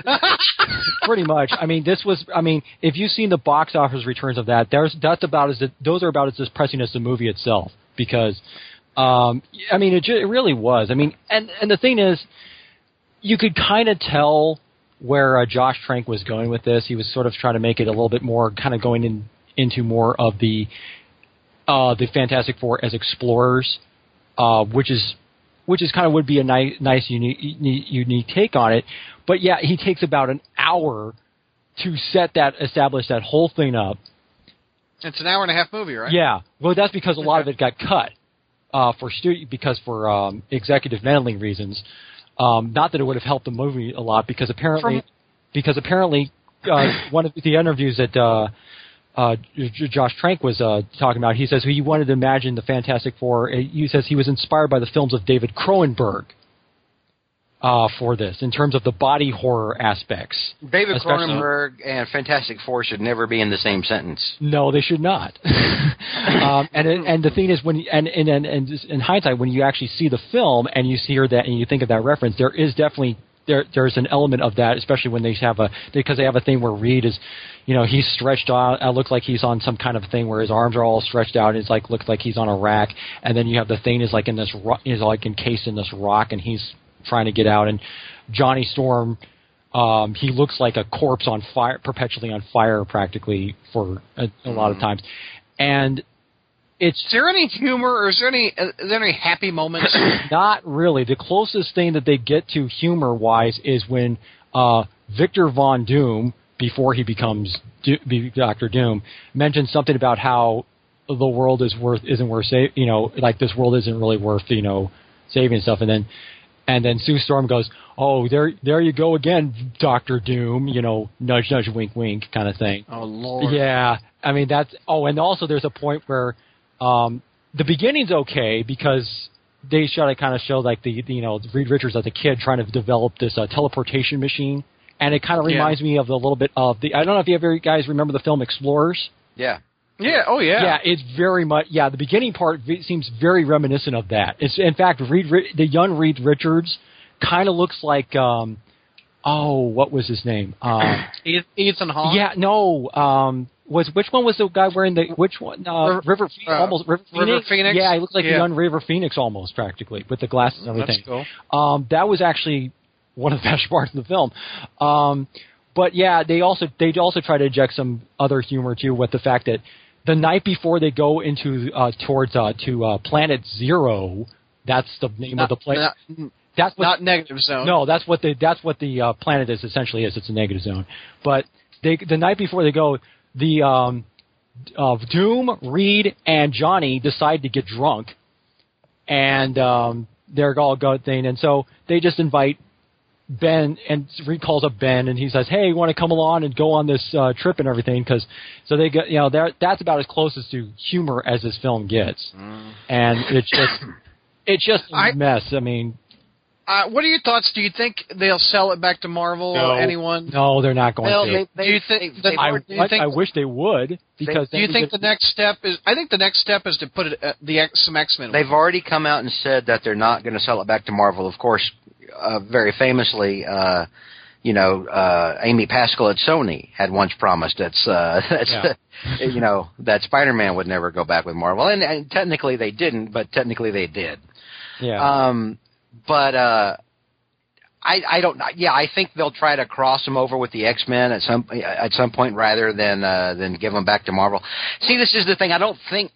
pretty much. I mean, this was. I mean, if you've seen the box office returns of that, there's that's about as those are about as depressing as the movie itself because, um, I mean, it, ju- it really was. I mean, and and the thing is, you could kind of tell where uh, Josh Trank was going with this. He was sort of trying to make it a little bit more kind of going in into more of the uh, the Fantastic Four as explorers, uh, which is which is kind of would be a nice, nice unique, unique take on it. But yeah, he takes about an hour to set that, establish that whole thing up. It's an hour and a half movie, right? Yeah, well, that's because a lot of it got cut uh, for stu- because for um, executive meddling reasons. Um, not that it would have helped the movie a lot, because apparently, because apparently, uh, one of the interviews that uh, uh, Josh Trank was uh, talking about, he says he wanted to imagine the Fantastic Four. uh, He says he was inspired by the films of David Cronenberg uh, for this, in terms of the body horror aspects. David Cronenberg and Fantastic Four should never be in the same sentence. No, they should not. um, and and the thing is, when and and and, and in hindsight, when you actually see the film and you see that and you think of that reference, there is definitely there there's an element of that, especially when they have a because they have a thing where Reed is, you know, he's stretched out. It looks like he's on some kind of thing where his arms are all stretched out. And it's like looks like he's on a rack, and then you have the thing is like in this ro- is like encased in this rock, and he's trying to get out, and Johnny Storm um, he looks like a corpse on fire, perpetually on fire, practically for a, a lot of times. And it's Is there any humor, or is there any uh, is there any happy moments? not really the closest thing that they get to humor wise is when uh, Victor Von Doom, before he becomes Do- Doctor Doom, mentions something about how the world is worth isn't worth save you know like this world isn't really worth you know saving stuff, and then and then Sue Storm goes, "Oh, there there you go again, Doctor Doom," you know, nudge nudge, wink wink kind of thing. oh lord. Yeah, I mean that's. Oh, and also there's a point where um, the beginning's okay because they try to kind of show like the, the you know Reed Richards as a kid trying to develop this uh, teleportation machine, and it kind of Yeah. reminds me of a little bit of the. I don't know if you ever guys remember the film Explorers. Yeah. Yeah. Oh yeah. Yeah, it's very much. Yeah, the beginning part seems very reminiscent of that. It's in fact Reed, the young Reed Richards kind of looks like. um Oh, what was his name? Um, Eth- Ethan Hawke. yeah, no. Um, was which one was the guy wearing the which one? Uh, River- River, Phoenix, uh, almost River Phoenix. River Phoenix? Yeah, he looks like Yeah. a young River Phoenix almost practically with the glasses and That's everything. cool. Um, that was actually one of the best parts of the film. Um, but yeah, they also they also try to inject some other humor too with the fact that the night before they go into uh, towards uh, to uh, Planet Zero, that's the name Not, of the planet. not, That's what not negative zone. no, that's what the that's what the uh, planet is essentially is. It's a negative zone. But they the night before they go, the um, uh, Doom, Reed, and Johnny decide to get drunk, and um, they're all going thing, and so they just invite Ben, and Reed calls up Ben, and he says, "Hey, you want to come along and go on this uh, trip and everything?" Because so they get you know they're- that's about as close as to humor as this film gets, and it's just it's just a I- mess. I mean, Uh, what are your thoughts? Do you think they'll sell it back to Marvel? No. Anyone? no, they're not going Well, to. they, they, Do you think they- that- they've I, do you think- I wish they would because Do you think we the next step is? I think the next step is to put it uh, the X, some X Men. They've already come out and said that they're not going to sell it back to Marvel. Of course, uh, very famously, uh, you know, uh, Amy Pascal at Sony had once promised that's uh, that's Yeah. you know that Spider-Man would never go back with Marvel, and, and technically they didn't, but technically they did. yeah, Um, but uh, I I don't yeah I think they'll try to cross them over with the X Men at some at some point rather than uh, than give them back to Marvel. See, this is the thing. I don't think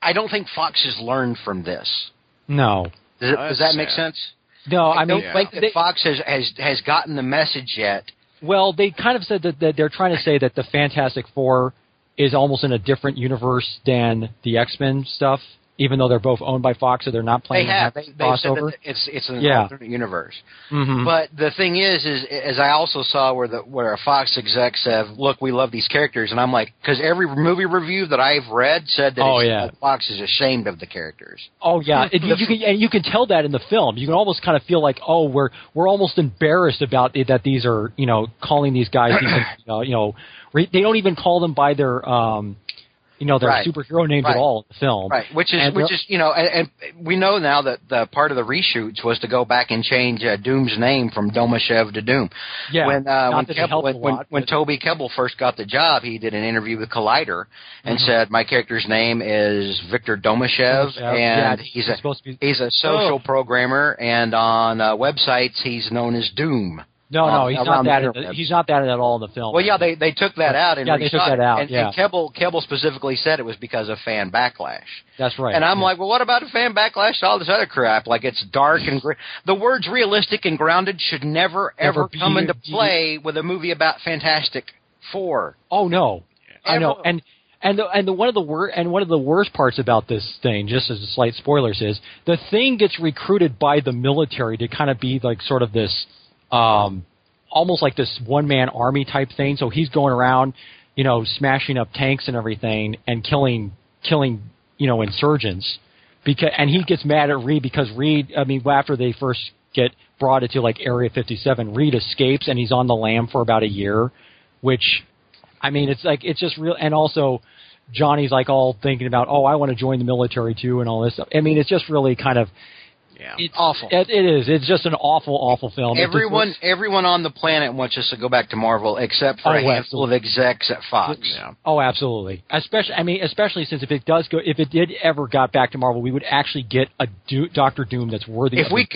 I don't think Fox has learned from this. no, Does, it, does that make sense? No. I I mean, don't think that they- Fox has, has has gotten the message yet. well, they kind of said that, that they're trying to say that the Fantastic Four is almost in a different universe than the X Men stuff, even though they're both owned by Fox, so they're not playing. They playing have. They, they've said crossover. that it's it's an Yeah. alternate universe. Mhm. But the thing is, is as I also saw where the where a Fox exec said, "Look, we love these characters," and I'm like, because every movie review that I've read said that Oh, yeah. Fox is ashamed of the characters. Oh yeah, and you, you can and you can tell that in the film. You can almost kind of feel like, oh, we're we're almost embarrassed about it, that these are you know calling these guys these, you know, you know re- they don't even call them by their um you know their Right. superhero names Right. at all in the film. Right, which is And which is you know, and, and we know now that the part of the reshoots was to go back and change uh, Doom's name from Domashev to Doom. Yeah, when uh, when, that it Kebbell, helped when, a when, when Toby Kebbell first got the job, he did an interview with Collider and Mhm. said, "My character's name is Victor Domashev, Domashev, yeah, and he's a be he's a social Oh. programmer, and on uh, websites he's known as Doom." No, no, he's not that. the In the, interwebs. he's not that at all in the film. Well, yeah, they they took that out and Yeah, they took that out, And, yeah. and Kebbell Kebbell specifically said it was because of fan backlash. that's right. And I'm Yeah. like, well, what about a fan backlash to all this other crap? Like it's dark and gr- the words realistic and grounded should never ever Never be- come into be- play with a movie about Fantastic Four. Oh no, I know, and and the, and the, one of the wor- and one of the worst parts about this thing, just as a slight spoilers, is the thing gets recruited by the military to kind of be like sort of this, um, almost like this one man army type thing. So he's going around, you know, smashing up tanks and everything and killing killing you know insurgents. Because and he gets mad at Reed because Reed, I mean, after they first get brought into like Area 57, Reed escapes and he's on the lam for about a year, which I mean, it's like it's just real. And also, Johnny's like all thinking about, oh, I want to join the military too, and all this stuff. I mean, it's just really kind of Yeah. it's Awful. It, it is. It's just an awful, awful film. Just Everyone everyone on the planet wants us to go back to Marvel except for Oh, a handful absolutely. of execs at Fox. Yeah. Oh, absolutely. Especially, I mean, especially since if it does go, if it did ever got back to Marvel, we would actually get a Do- Doctor Doom that's worthy If of we.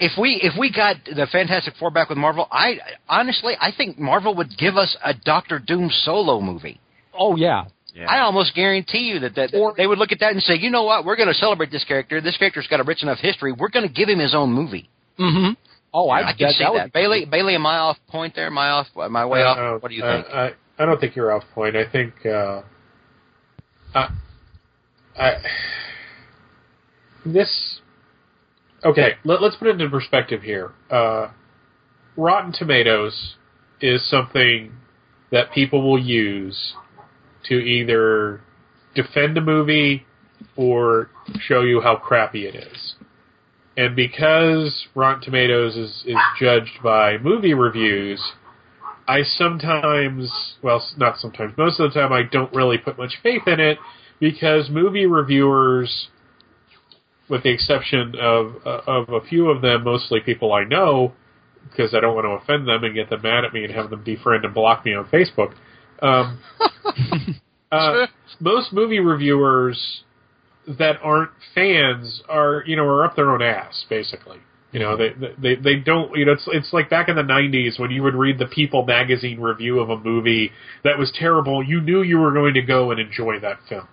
If we if we got the Fantastic Four back with Marvel, I honestly I think Marvel would give us a Doctor Doom solo movie. Oh yeah. I almost guarantee you that, that Or- they would look at that and say, you know what, we're going to celebrate this character. This character's got a rich enough history. We're going to give him his own movie. Mm-hmm. Oh, I, I can see that. that. Bailey, Bailey, am I off point there? Am I off? Am I way Uh, off? What do you uh, think? I, I don't think you're off point. I think uh, I, I this okay. Let, let's put it into perspective here. Uh, Rotten Tomatoes is something that people will use to either defend a movie or show you how crappy it is. And because Rotten Tomatoes is, is judged by movie reviews, I sometimes, well, not sometimes, most of the time, I don't really put much faith in it because movie reviewers, with the exception of uh, of a few of them, mostly people I know, because I don't want to offend them and get them mad at me and have them defriend and block me on Facebook. Um, uh, most movie reviewers that aren't fans are, you know, are up their own ass, basically. You know, they they they don't. You know, it's it's like back in the '90s when you would read the People magazine review of a movie that was terrible. You knew you were going to go and enjoy that film.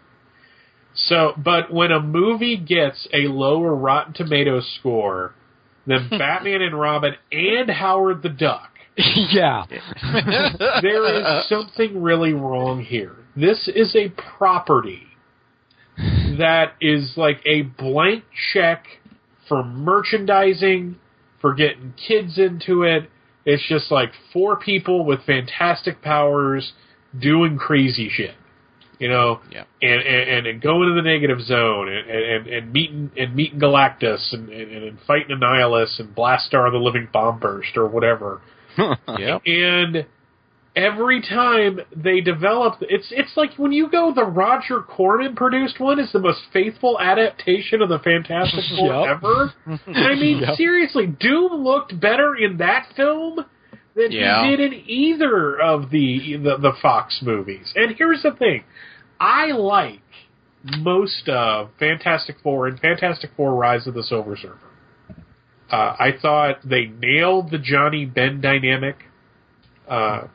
So, but when a movie gets a lower Rotten Tomatoes score than Batman and Robin and Howard the Duck, yeah. there is something really wrong here. This is a property that is like a blank check for merchandising, for getting kids into it. It's just like four people with fantastic powers doing crazy shit. You know, Yeah. and, and and going to the negative zone and and, and meeting and meeting Galactus and, and, and fighting Annihilus and Blastar the Living Bomb Burst or whatever Yep. and every time they develop it's it's like when you go the Roger Corman produced one is the most faithful adaptation of the Fantastic Four Yep. ever. I mean, Yep. seriously, Doom looked better in that film than Yeah. he did in either of the, the the Fox movies. And here's the thing. I like most of Fantastic Four and Fantastic Four Rise of the Silver Surfer. Uh, I thought they nailed the Johnny Ben dynamic. Uh,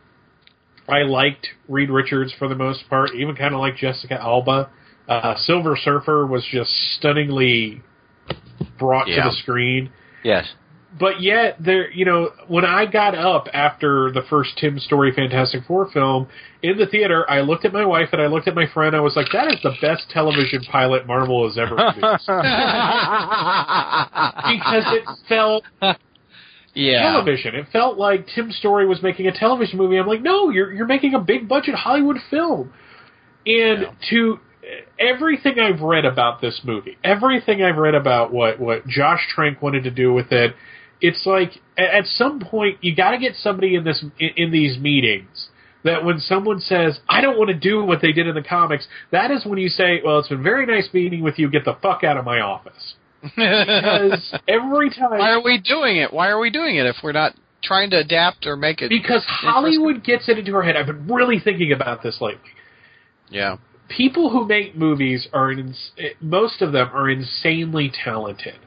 I liked Reed Richards for the most part, even kind of like Jessica Alba. Uh, Silver Surfer was just stunningly brought Yeah. to the screen. yes. But yet, there, you know, when I got up after the first Tim Story Fantastic Four film in the theater, I looked at my wife and I looked at my friend. I was like, "That is the best television pilot Marvel has ever produced," because it felt Yeah. television. It felt like Tim Story was making a television movie. I'm like, no, you're you're making a big budget Hollywood film. And to everything I've read about this movie, everything I've read about what what Josh Trank wanted to do with it, it's like at some point you got to get somebody in this in, in these meetings that when someone says I don't want to do what they did in the comics, that is when you say, well, it's been very nice meeting with you. Get the fuck out of my office. Because every time Why are we doing it? Why are we doing it if we're not trying to adapt or make it? because Hollywood gets it into our head. I've been really thinking about this lately. Yeah. People who make movies are ins- eh, most of them are insanely talented,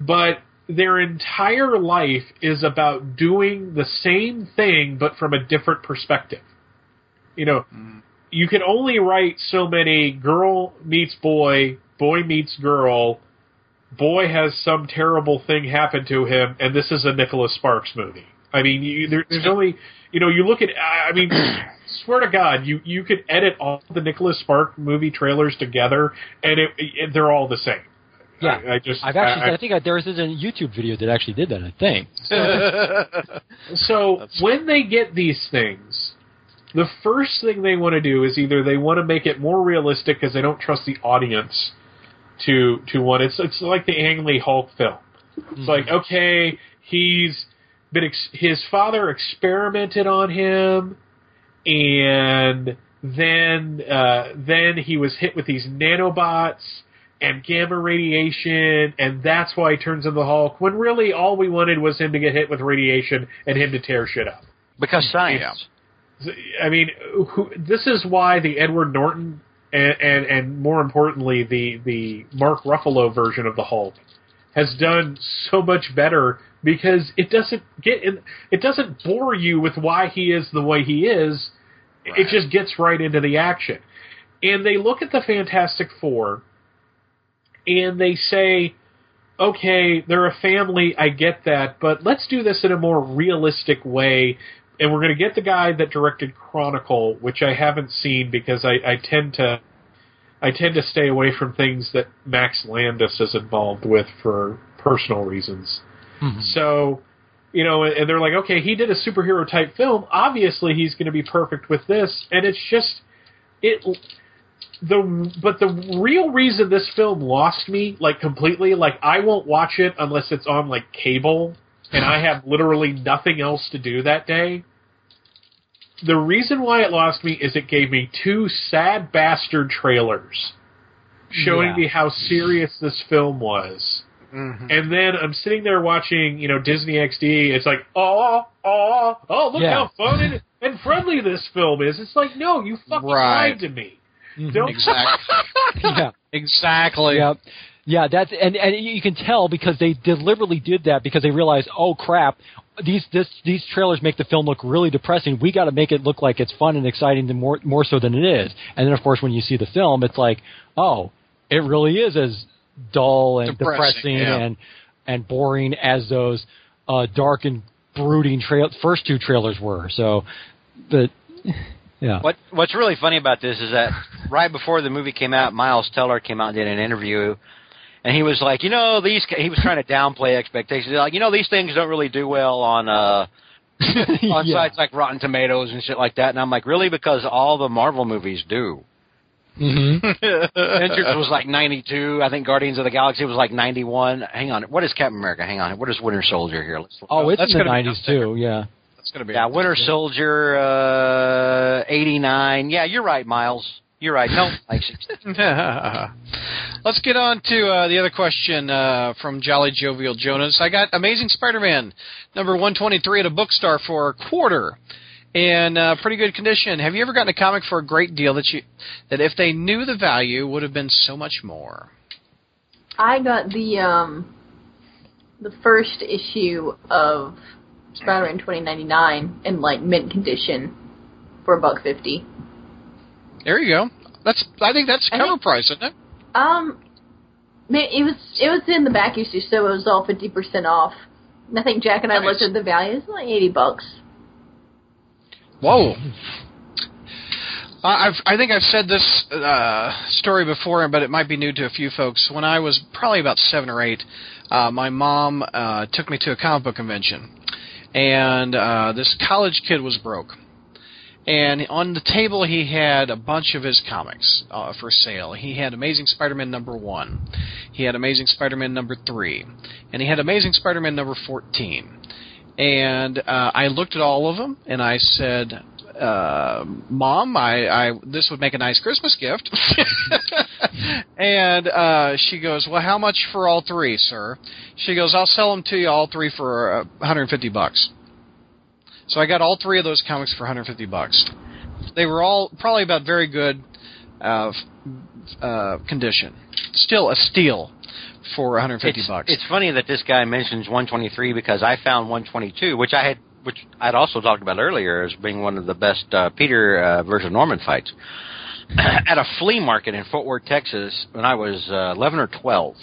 but their entire life is about doing the same thing but from a different perspective. You know, mm-hmm. you can only write so many girl meets boy, boy meets girl, boy has some terrible thing happen to him, and this is a Nicholas Sparks movie. I mean, you, there, there's only, you know, you look at, I mean, swear to God, you you could edit all the Nicholas Sparks movie trailers together, and it, it they're all the same. Yeah. I, I just, I've actually, I- I, think I, there was a YouTube video that actually did that. I think. So when they get these things, the first thing they want to do is either they want to make it more realistic because they don't trust the audience to to want it's it's like the Ang Lee Hulk film. It's like okay, he's been ex- his father experimented on him, and then uh, then he was hit with these nanobots and gamma radiation, and that's why he turns into the Hulk. When really all we wanted was him to get hit with radiation and him to tear shit up. Because science. I mean, who, this is why the Edward Norton and, and and more importantly the the Mark Ruffalo version of the Hulk has done so much better because it doesn't get in, it doesn't bore you with why he is the way he is. It just gets right into the action. And they look at the Fantastic Four and they say, okay, they're a family, I get that, but let's do this in a more realistic way. And we're going to get the guy that directed Chronicle, which I haven't seen because I, I tend to I tend to stay away from things that Max Landis is involved with for personal reasons. Mm-hmm. So, you know, and they're like, okay, he did a superhero type film. Obviously, he's going to be perfect with this, and it's just it. The but the real reason this film lost me like completely, like I won't watch it unless it's on like cable, and I have literally nothing else to do that day. The reason why it lost me is it gave me two sad bastard trailers showing Yeah. me how serious this film was. Mm-hmm. And then I'm sitting there watching, you know, Disney XD. It's like, oh, oh, oh, look Yeah. how fun and, and friendly this film is. It's like, no, you fucking Right. lied to me. Don't Exactly. yeah. exactly. Yeah, yeah. That's and and you can tell because they deliberately did that because they realized, oh crap, these this these trailers make the film look really depressing. We got to make it look like it's fun and exciting, more more so than it is. And then of course when you see the film, it's like, oh, it really is as dull and Depressing, depressing, yeah. and and boring as those uh, dark and brooding trail first two trailers were. So, but yeah. What What's really funny about this is that right before the movie came out, Miles Teller came out and did an interview, and he was like, you know, these he was trying to downplay expectations. He's like, you know, these things don't really do well on uh on Yeah. sites like Rotten Tomatoes and shit like that. And I'm like, really? Because all the Marvel movies do. Mm-hmm. Avengers was like 92. I think Guardians of the Galaxy was like 91. Hang on, what is Captain America? Hang on, what is Winter Soldier here? Let's look. Oh, it's That's in the nineties too. Yeah. That's gonna be Yeah, Winter Soldier, uh, 89. Yeah, you're right, Miles. You're right. No, like 60. Let's get on to uh, the other question uh, from Jolly Jovial Jonas. I got Amazing Spider-Man number 123 at a bookstore for a quarter, in uh, pretty good condition. Have you ever gotten a comic for a great deal that you that if they knew the value would have been so much more? I got the um the first issue of Spider-Man 2099 in like mint condition for a buck fifty. There you go. That's I think that's cover think- price, isn't it? Um, it was it was in the back issue, so it was all fifty percent off. And I think Jack and I Nice. looked at the value. It's like eighty bucks. Whoa. I- I've, I think I've said this uh, story before, but it might be new to a few folks. When I was probably about seven or eight, uh, my mom uh, took me to a comic book convention, and uh, this college kid was broke. And on the table, he had a bunch of his comics uh, for sale. He had Amazing Spider-Man number one, he had Amazing Spider-Man number three, and he had Amazing Spider-Man number fourteen. And uh, I looked at all of them, and I said, uh, "Mom, I, I this would make a nice Christmas gift." and uh, she goes, "Well, how much for all three, sir?" She goes, "I'll sell them to you all three for uh, 150 bucks." So I got all three of those comics for 150 bucks. They were all probably about very good uh, uh, condition. Still a steal. for 150 it's, bucks. It's funny that this guy mentions 123 because I found 122, which I had, which I'd also talked about earlier as being one of the best uh, Peter uh, versus Norman fights at a flea market in Fort Worth, Texas, when I was uh, 11 or 12,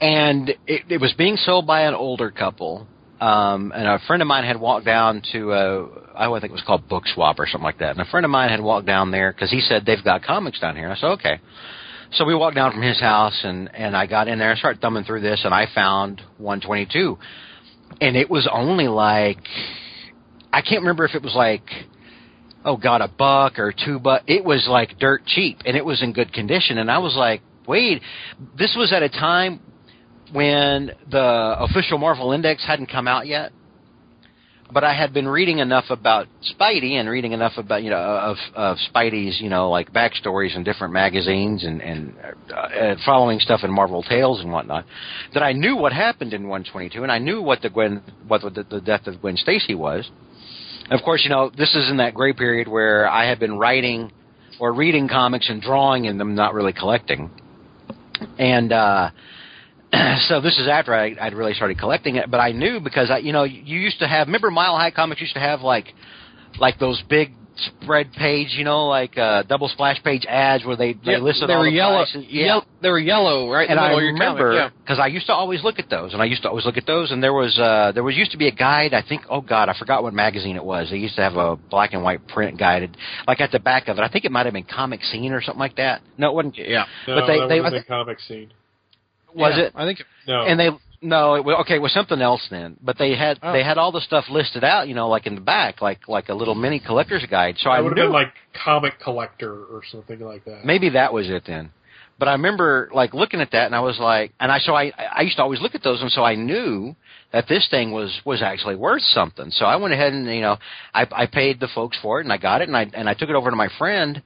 and it, it was being sold by an older couple. Um, and a friend of mine had walked down to, uh, I think it was called Book Swap or something like that. And a friend of mine had walked down there because he said they've got comics down here. And I said, okay. So we walked down from his house, and and I got in there and started thumbing through this, and I found 122, and it was only like I can't remember if it was like oh god a buck or two buck. It was like dirt cheap, and it was in good condition, and I was like, wait, this was at a time when the official Marvel Index hadn't come out yet but I had been reading enough about Spidey and reading enough about you know of of Spidey's you know like backstories in different magazines and and uh, uh, following stuff in Marvel Tales and whatnot that I knew what happened in 122 and I knew what the Gwen what the, the death of Gwen Stacy was. Of course, you know this is in that gray period where I had been writing or reading comics and drawing in them, not really collecting, and. uh so this is after I, I'd really started collecting it, but I knew because I, you know, you used to have. Remember, Mile High Comics used to have like, like those big spread page, you know, like uh, double splash page ads where they they Yeah, listed they all were the yellow, prices. Yeah. yell- they were yellow, right? and I middle of your remember comic, because I used to always look at those, and I used to always look at those, and there was uh, there was used to be a guide. I think, oh God, I forgot what magazine it was. They used to have a black and white print guided, like at the back of it. I think it might have been Comic Scene or something like that. No, it wasn't. yeah. yeah. No, But they- that they- was the comic scene. Was Yeah, it? I think No, and they no it was okay it was something else then. But they had Oh. they had all the stuff listed out you know like in the back like like a little mini collector's guide. So i I would have knew been like comic collector or something like that. maybe that was it then. But i remember like looking at that and i was like and i so i i used to always look at those and so i knew that this thing was was actually worth something. So i went ahead and you know i i paid the folks for it and i got it and i and i took it over to my friend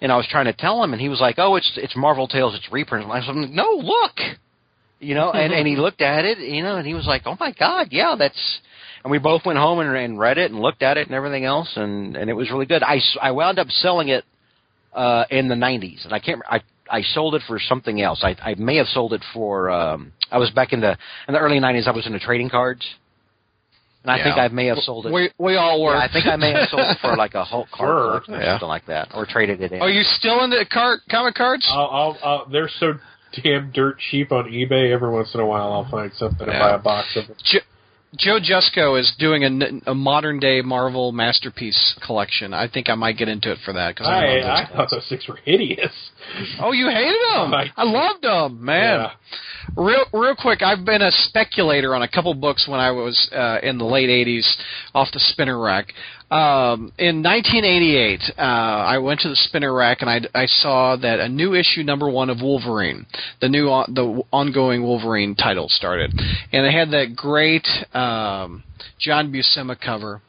and i was trying to tell him and he was like oh it's it's marvel tales it's reprints. And i was like no look you know, and and he looked at it, you know, and he was like, "Oh my God, yeah, that's." And we both went home and, and read it and looked at it and everything else, and and it was really good. I s- I wound up selling it uh in the '90s, and I can't. I I sold it for something else. I I may have sold it for. um I was back in the in the early '90s. I was into trading cards, and I Yeah. think I may have sold it. we we all were. yeah, I think I may have sold it for like a Hulk card Sure. or Yeah. something like that, or traded it in. Are you still into card comic cards? I'll, I'll, I'll, they're so damn dirt cheap on eBay. Every once in a while, I'll find something Yeah. and buy a box of it. Jo- Joe Jusko is doing a modern day Marvel masterpiece collection. I think I might get into it for that because I, I, I thought those things were hideous. Oh, you hated them? I- I loved them, man. Yeah. Real, real quick. I've been a speculator on a couple books when I was uh, in the late '80s off the spinner rack. Um, in 1988, uh, I went to the spinner rack and I, I saw that a new issue number one of Wolverine, the new on, the ongoing Wolverine title started, and it had that great um, John Buscema cover.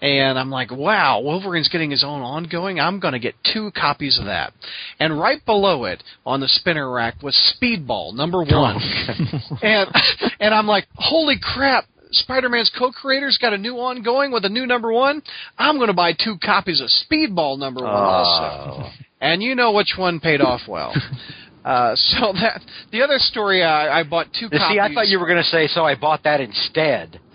And I'm like, wow, Wolverine's getting his own ongoing. I'm going to get two copies of that. And right below it on the spinner rack was Speedball number one. and and I'm like, holy crap! Spider-Man's co-creator's got a new ongoing with a new number one. I'm going to buy two copies of Speedball number one also. Oh. And you know which one paid off well. Uh, so that the other story, I, I bought two See, copies. I thought you were going to say, so I bought that instead.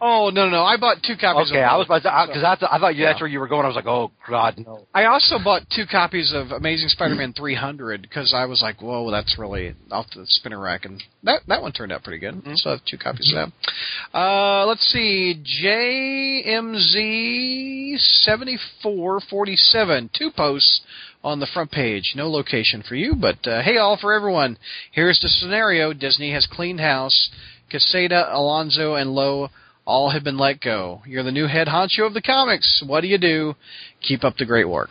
Oh no, no, no! I bought two copies. Okay, of I was about to because I, th- I thought you, that's where you were going. I was like, oh God, no. I also bought two copies of Amazing Spider-Man 300 because I was like, "Whoa, that's really off the spinner rack," and that that one turned out pretty good. So I have two copies of that. Uh, let's see, JMZ 7447, two posts on the front page. No location for you, but uh, hey, all for everyone. Here's the scenario: Disney has cleaned house. Quesada, Alonso, and Lowe all have been let go. You're the new head honcho of the comics. What do you do? Keep up the great work.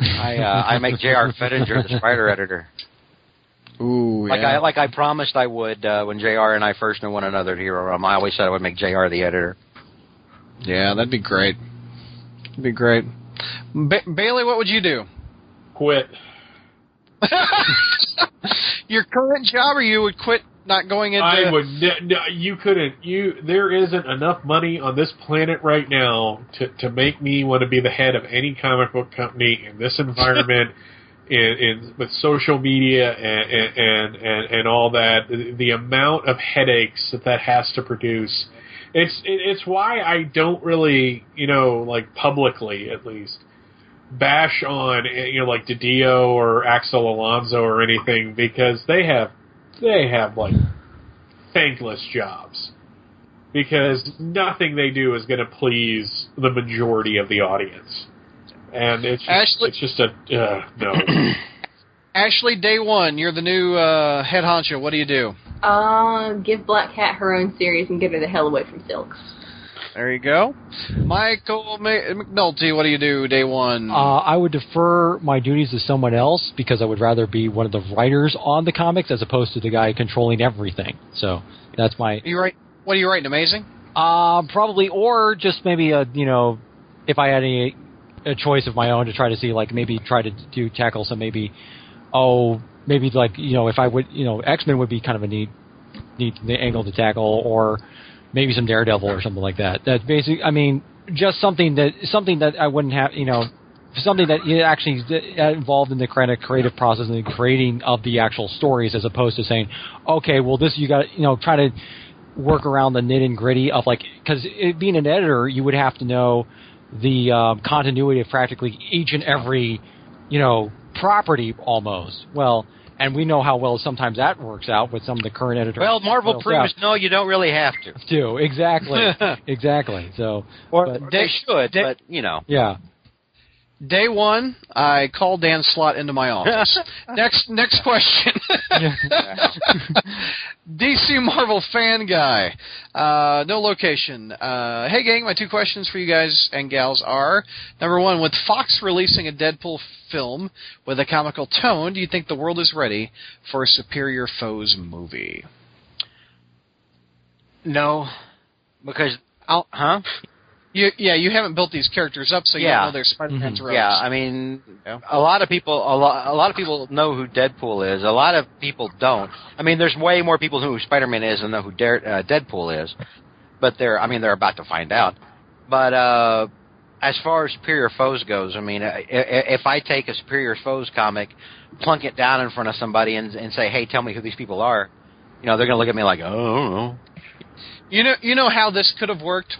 I uh, I make J.R. Fettinger the Spider editor, Ooh, like I like I promised I would uh, when J.R. and I first knew one another here. Um, I always said I would make J.R. the editor. yeah, that'd be great. That'd be great. Ba- Bailey, what would you do? Quit. Your current job, or you would quit not going into? I would. No, you couldn't. You there isn't enough money on this planet right now to to make me want to be the head of any comic book company in this environment. in, in with social media and and and, and all that. The, amount of headaches that that has to produce. It's it, it's why I don't really you know like publicly at least bash on eh, you know like Didio or Axel Alonso or anything because they have they have like thankless jobs because nothing they do is going to please the majority of the audience, and it's just, Ashley- it's just a uh, no. Ashley, day one, you're the new uh, head honcho. What do you do? Uh, give Black Cat her own series and get her the hell away from Silk. There you go. Michael McNulty, what do you do day one? Uh, I would defer my duties to someone else because I would rather be one of the writers on the comics as opposed to the guy controlling everything. So that's my you write. What are you writing? Amazing. uh, probably, or just maybe a you know, if I had any a choice of my own to try to see like maybe try to do tackle some maybe oh maybe like you know if I would you know X Men would be kind of a neat neat angle to tackle or maybe some Daredevil or something like that. That's basic. I mean, just something that something that I wouldn't have you know something that actually involved in the kind of creative process and the creating of the actual stories as opposed to saying okay well this you got you know try to work around the nit and gritty of like because being an editor you would have to know the um, continuity of practically each and every you know property almost well and we know how well sometimes that works out with some of the current editors. Well, Marvel Well, proves no, you don't really have to. do exactly. Exactly. So Or but- they should, Day- but you know. yeah Day one, I called Dan Slott into my office. next, next question. DC Marvel fan guy. Uh, no location. Uh, hey gang, my two questions for you guys and gals are: number one, with Fox releasing a Deadpool film with a comical tone, do you think the world is ready for a Superior Foes movie? No, because I'll, huh? You, yeah, you haven't built these characters up, so you Yeah. don't know their Spider-Man's ropes. Yeah, I mean, Yeah. a lot of people, a lot, a lot of people know who Deadpool is. A lot of people don't. I mean, there's way more people who Spider-Man is than know who Dare, uh, Deadpool is. But they're, I mean, they're about to find out. But uh, as far as Superior Foes goes, I mean, uh, i- i- if I take a Superior Foes comic, plunk it down in front of somebody, and, and say, "Hey, tell me who these people are," you know, they're gonna look at me like, "Oh, I don't know." You know, you know how this could have worked.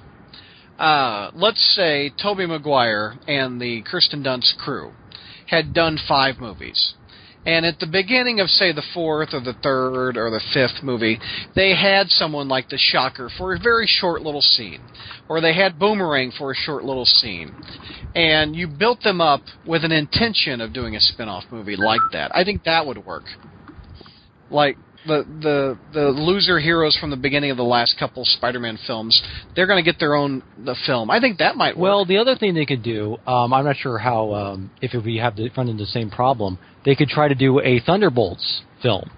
Uh, let's say Tobey Maguire and the Kirsten Dunst crew had done five movies, and at the beginning of say the fourth or the third or the fifth movie, they had someone like the Shocker for a very short little scene, or they had Boomerang for a short little scene, and you built them up with an intention of doing a spin-off movie like that. I think that would work. Like the the the loser heroes from the beginning of the last couple Spider-Man films, they're going to get their own the film. I think that might work. Well, the other thing they could do, um, I'm not sure how um, if we have to run into the same problem. They could try to do a Thunderbolts film.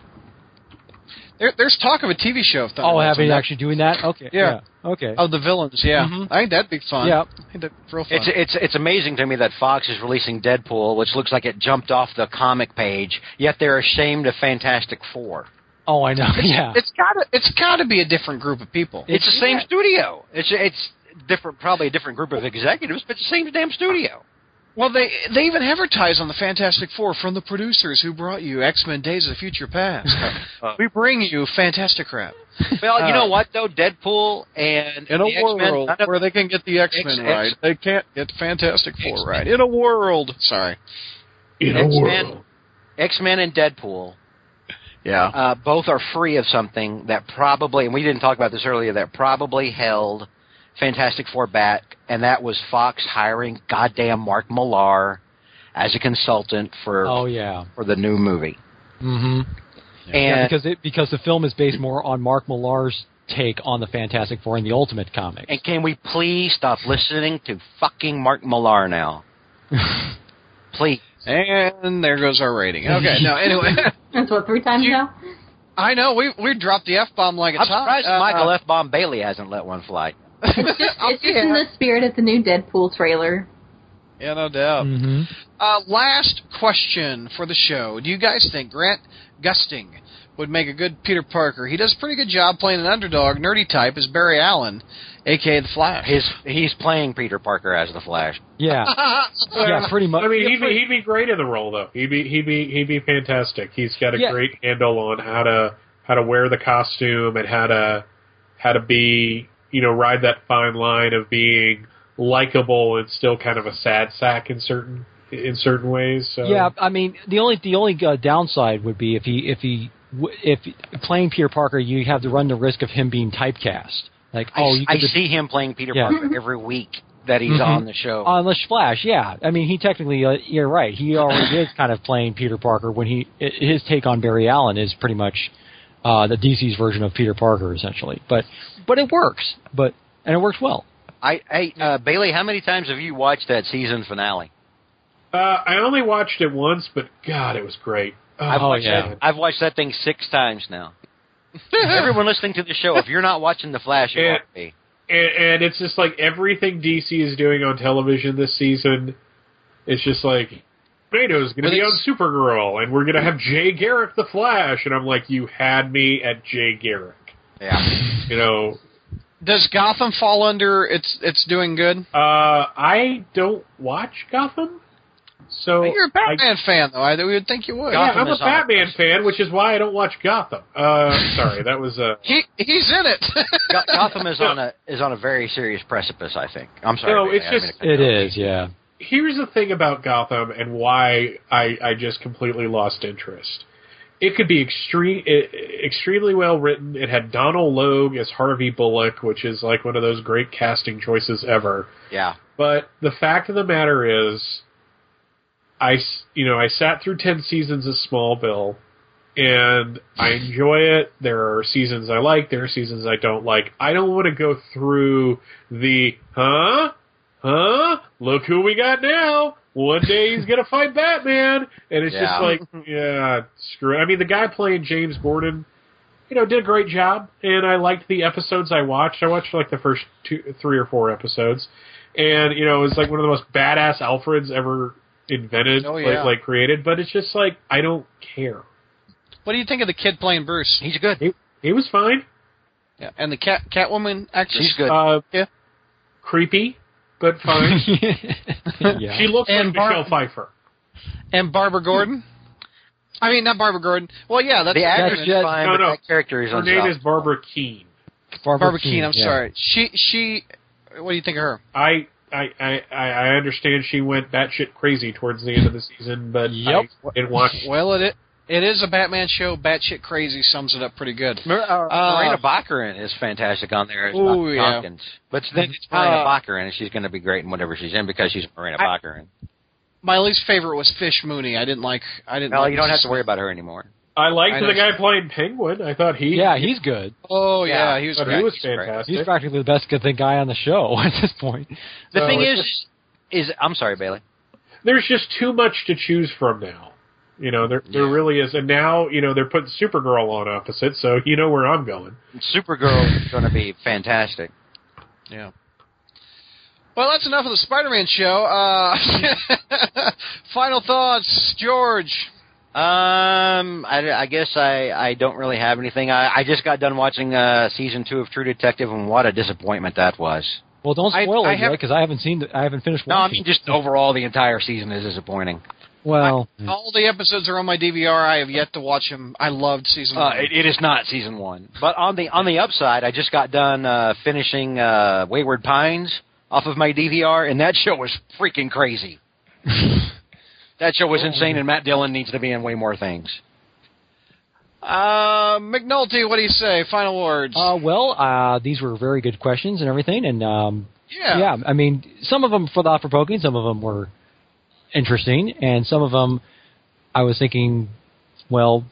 there, there's talk of a TV show. Of Oh, Thunderbolts having on that- actually doing that? Okay. Yeah. Okay. of the villains. Yeah, Mhm. I think that'd be fun. Yeah. That'd be real fun. It's it's it's amazing to me that Fox is releasing Deadpool, which looks like it jumped off the comic page, yet they're ashamed of Fantastic Four. Oh, I know. yeah. it's gotta it's gotta be a different group of people. It's, the same yeah. studio. It's it's different, probably a different group of executives, but it's the same damn studio. Well, they they even advertise on the Fantastic Four from the producers who brought you X Men: Days of the Future Past. we bring you Fantastic Crap Well, you Uh, know what though, Deadpool and in a the X-Men, world none of- where they can get the X Men right. X- They can't get Fantastic Four X-Men. right. In a world, sorry. In a X-Men, world. X-Men and Deadpool Yeah. uh, both are free of something that probably, and we didn't talk about this earlier, that probably held Fantastic Four back, and that was Fox hiring goddamn Mark Millar as a consultant for oh, yeah. for the new movie. Mm-hmm. And Yeah, because it, because the film is based more on Mark Millar's take on the Fantastic Four and the Ultimate Comics. and can we please stop listening to fucking Mark Millar now? Please. And there goes our rating. Okay. No. Anyway, That's what three times You- now. I know we we dropped the f bomb like it's I'm hot. surprised Uh, Michael F. Bomb Bailey hasn't let one fly. It's just, it's just in the spirit of the new Deadpool trailer. Yeah, no doubt. hmm Uh, last question for the show. Do you guys think Grant Gustin would make a good Peter Parker. He does a pretty good job playing an underdog, nerdy type as Barry Allen, aka the Flash. His he's playing Peter Parker as the Flash. Yeah, yeah, pretty much. I mean, he'd be he'd be great in the role though. He'd be he'd be he'd be fantastic. He's got a Yeah. great handle on how to how to wear the costume and how to how to be you know ride that fine line of being likable and still kind of a sad sack in certain in certain ways. So Yeah, I mean the only the only uh, downside would be if he if he w- if playing Peter Parker, you have to run the risk of him being typecast. Like, I, oh, you I could see him playing Peter Yeah. Parker every week that he's Mhm. on the show. on the Flash. Yeah, I mean he technically, uh, you're right. He already is kind of playing Peter Parker when he his take on Barry Allen is pretty much uh, the DC's version of Peter Parker, essentially. But but it works. But and it works well. I, I uh, Bailey, how many times have you watched that season finale? uh, I only watched it once, but God, it was great. Oh, I've watched yeah. that. I've watched that thing six times now. Everyone listening to the show, if you're not watching the Flash, you Yeah. ought to be. and, and it's just like everything DC is doing on television this season. It's just like Tornado's going to be on Supergirl, and we're going to have Jay Garrick the Flash, and I'm like, you had me at Jay Garrick. Yeah. You know, Does Gotham fall under it's it's doing good? uh, I don't watch Gotham, so You're a Batman fan, though. I we would think you would. yeah, Gotham I'm a is on Batman fan, which is why I don't watch Gotham. Uh, sorry, that was uh, He he's in it. Go- Gotham is on a is on a very serious precipice. I think. I'm sorry. No, Bailey, it's just- mean to cut It you off. is, yeah. here's the thing about Gotham and why I, I just completely lost interest. It could be extreme, e- extremely well written. It had Donal Logue as Harvey Bullock, which is like one of those great casting choices ever. Yeah. But the fact of the matter is, I you know I sat through ten seasons of Smallville, and I enjoy it. There are seasons I like. There are seasons I don't like. I don't want to go through the huh, huh. Look who we got now. One day he's gonna fight Batman, and it's Yeah. just like yeah, screw. It. I mean, the guy playing James Gordon. You know, did a great job, and I liked the episodes I watched. I watched like the first two, three or four episodes, and you know, it was like one of the most badass Alfreds ever invented, Oh, yeah. like, like created. But it's just like I don't care. what do you think of the kid playing Bruce? He's good. He, he was fine. Yeah, and the cat Catwoman actress. She's good. Uh, Yeah. creepy, but fine. yeah. She looks And like Bar- Michelle Pfeiffer. and Barbara Gordon. I mean, not Barbara Gordon. Well, yeah, that's the actress that's- is fine, no, but no. that character is Her on name top. is Barbara Kean. Barbara Kean. I'm yeah. sorry. She she. What do you think of her? I. I, I, I I understand she went batshit crazy towards the end of the season, but Yep. I didn't watch. Well, it it is a Batman show. Batshit crazy sums it up pretty good. Mar- uh, Uh, Morena Baccarin is fantastic on there as Ooh, Doc yeah. Thompkins. But then it's Morena Uh, Baccarin, and she's going to be great in whatever she's in because she's Morena I- Baccarin. My least favorite was Fish Mooney. I didn't like. I didn't. Well, like you don't have to worry about her anymore. I liked I the guy playing Penguin. I thought he. yeah, he's good. Oh yeah, Yeah, he was but great. he was He's great. fantastic. He's practically the best good thing guy on the show at this point. The So thing it's is, is I'm sorry, Bailey. There's just too much to choose from now. You know, there there Yeah. really is, and now you know they're putting Supergirl on opposite, so you know where I'm going. Supergirl is going to be fantastic. Yeah. Well, that's enough of the Spider-Man show. Uh, final thoughts, George. Um, I, I guess I, I don't really have anything. I, I just got done watching uh, season two of True Detective, and what a disappointment that was. Well, don't spoil I it because I haven't seen. The, I haven't finished Watching. No, I mean just overall the entire season is disappointing. well, All the episodes are on my DVR. I have yet to watch them. I loved season Uh, one. it, it is not season one, but on the on the upside, I just got done uh, finishing uh, Wayward Pines off of my DVR, and that show was freaking crazy. that show was insane, and Matt Dillon needs to be in way more things. Uh, McNulty, what do you say? Final words. uh, well, uh, these were very good questions and everything, and um, yeah. yeah, I mean, some of them for thought provoking, some of them were interesting, and some of them I was thinking, well,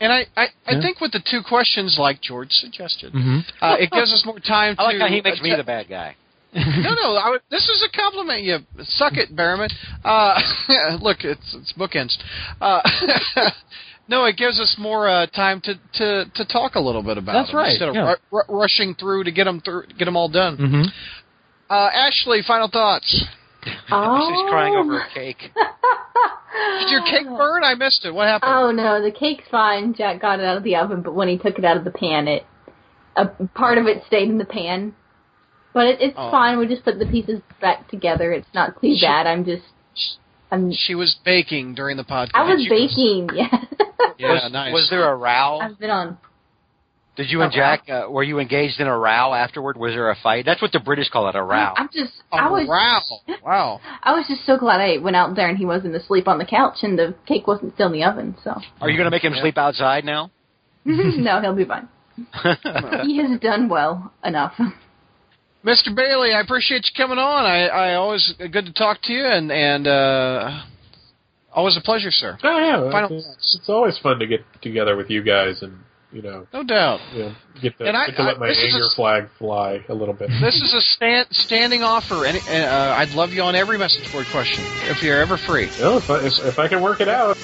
And I, I, I Yeah. think with the two questions, like George suggested, mhm. uh, it gives us more time I like to. how he makes me the bad guy. No, no. I would, this is a compliment. You suck it, Berriman. Uh, look, it's it's bookends. Uh, no, it gives us more uh, time to, to, to talk a little bit about. That's them right, Instead of yeah. ru- ru- rushing through to get them through, get them all done. Mhm. Uh, Ashley, final thoughts. Oh. She's crying over a cake. Did your cake burn? I missed it. What happened? Oh no, the cake's fine. Jack got it out of the oven, but when he took it out of the pan, it a part of it stayed in the pan. But it, it's Oh. fine. We just put the pieces back together. It's not too bad. I'm just, I'm. She was baking during the podcast. I was She baking. Yeah. Yeah, was, nice. was there a row? I've been on. Did you and? Jack uh, were you engaged in a row afterward? Was there a fight? That's what the British call it, a row. I'm just. Oh, I was. wow. Wow. I was just so glad I went out there and he wasn't asleep on the couch and the cake wasn't still in the oven. So Are you going to make him sleep outside now? no, he'll be fine. He has done well enough. Mr. Bailey, I appreciate you coming on. I, I always good to talk to you, and and uh, always a pleasure, sir. Oh yeah, Final it's, it's always fun to get together with you guys and you know, No doubt. you know get to, And I- get to let I- my is a anger flag fly a little bit. This is a stand, standing offer, and uh, I'd love you on every message board question if you're ever free. Well, if I, if, if I can work it out.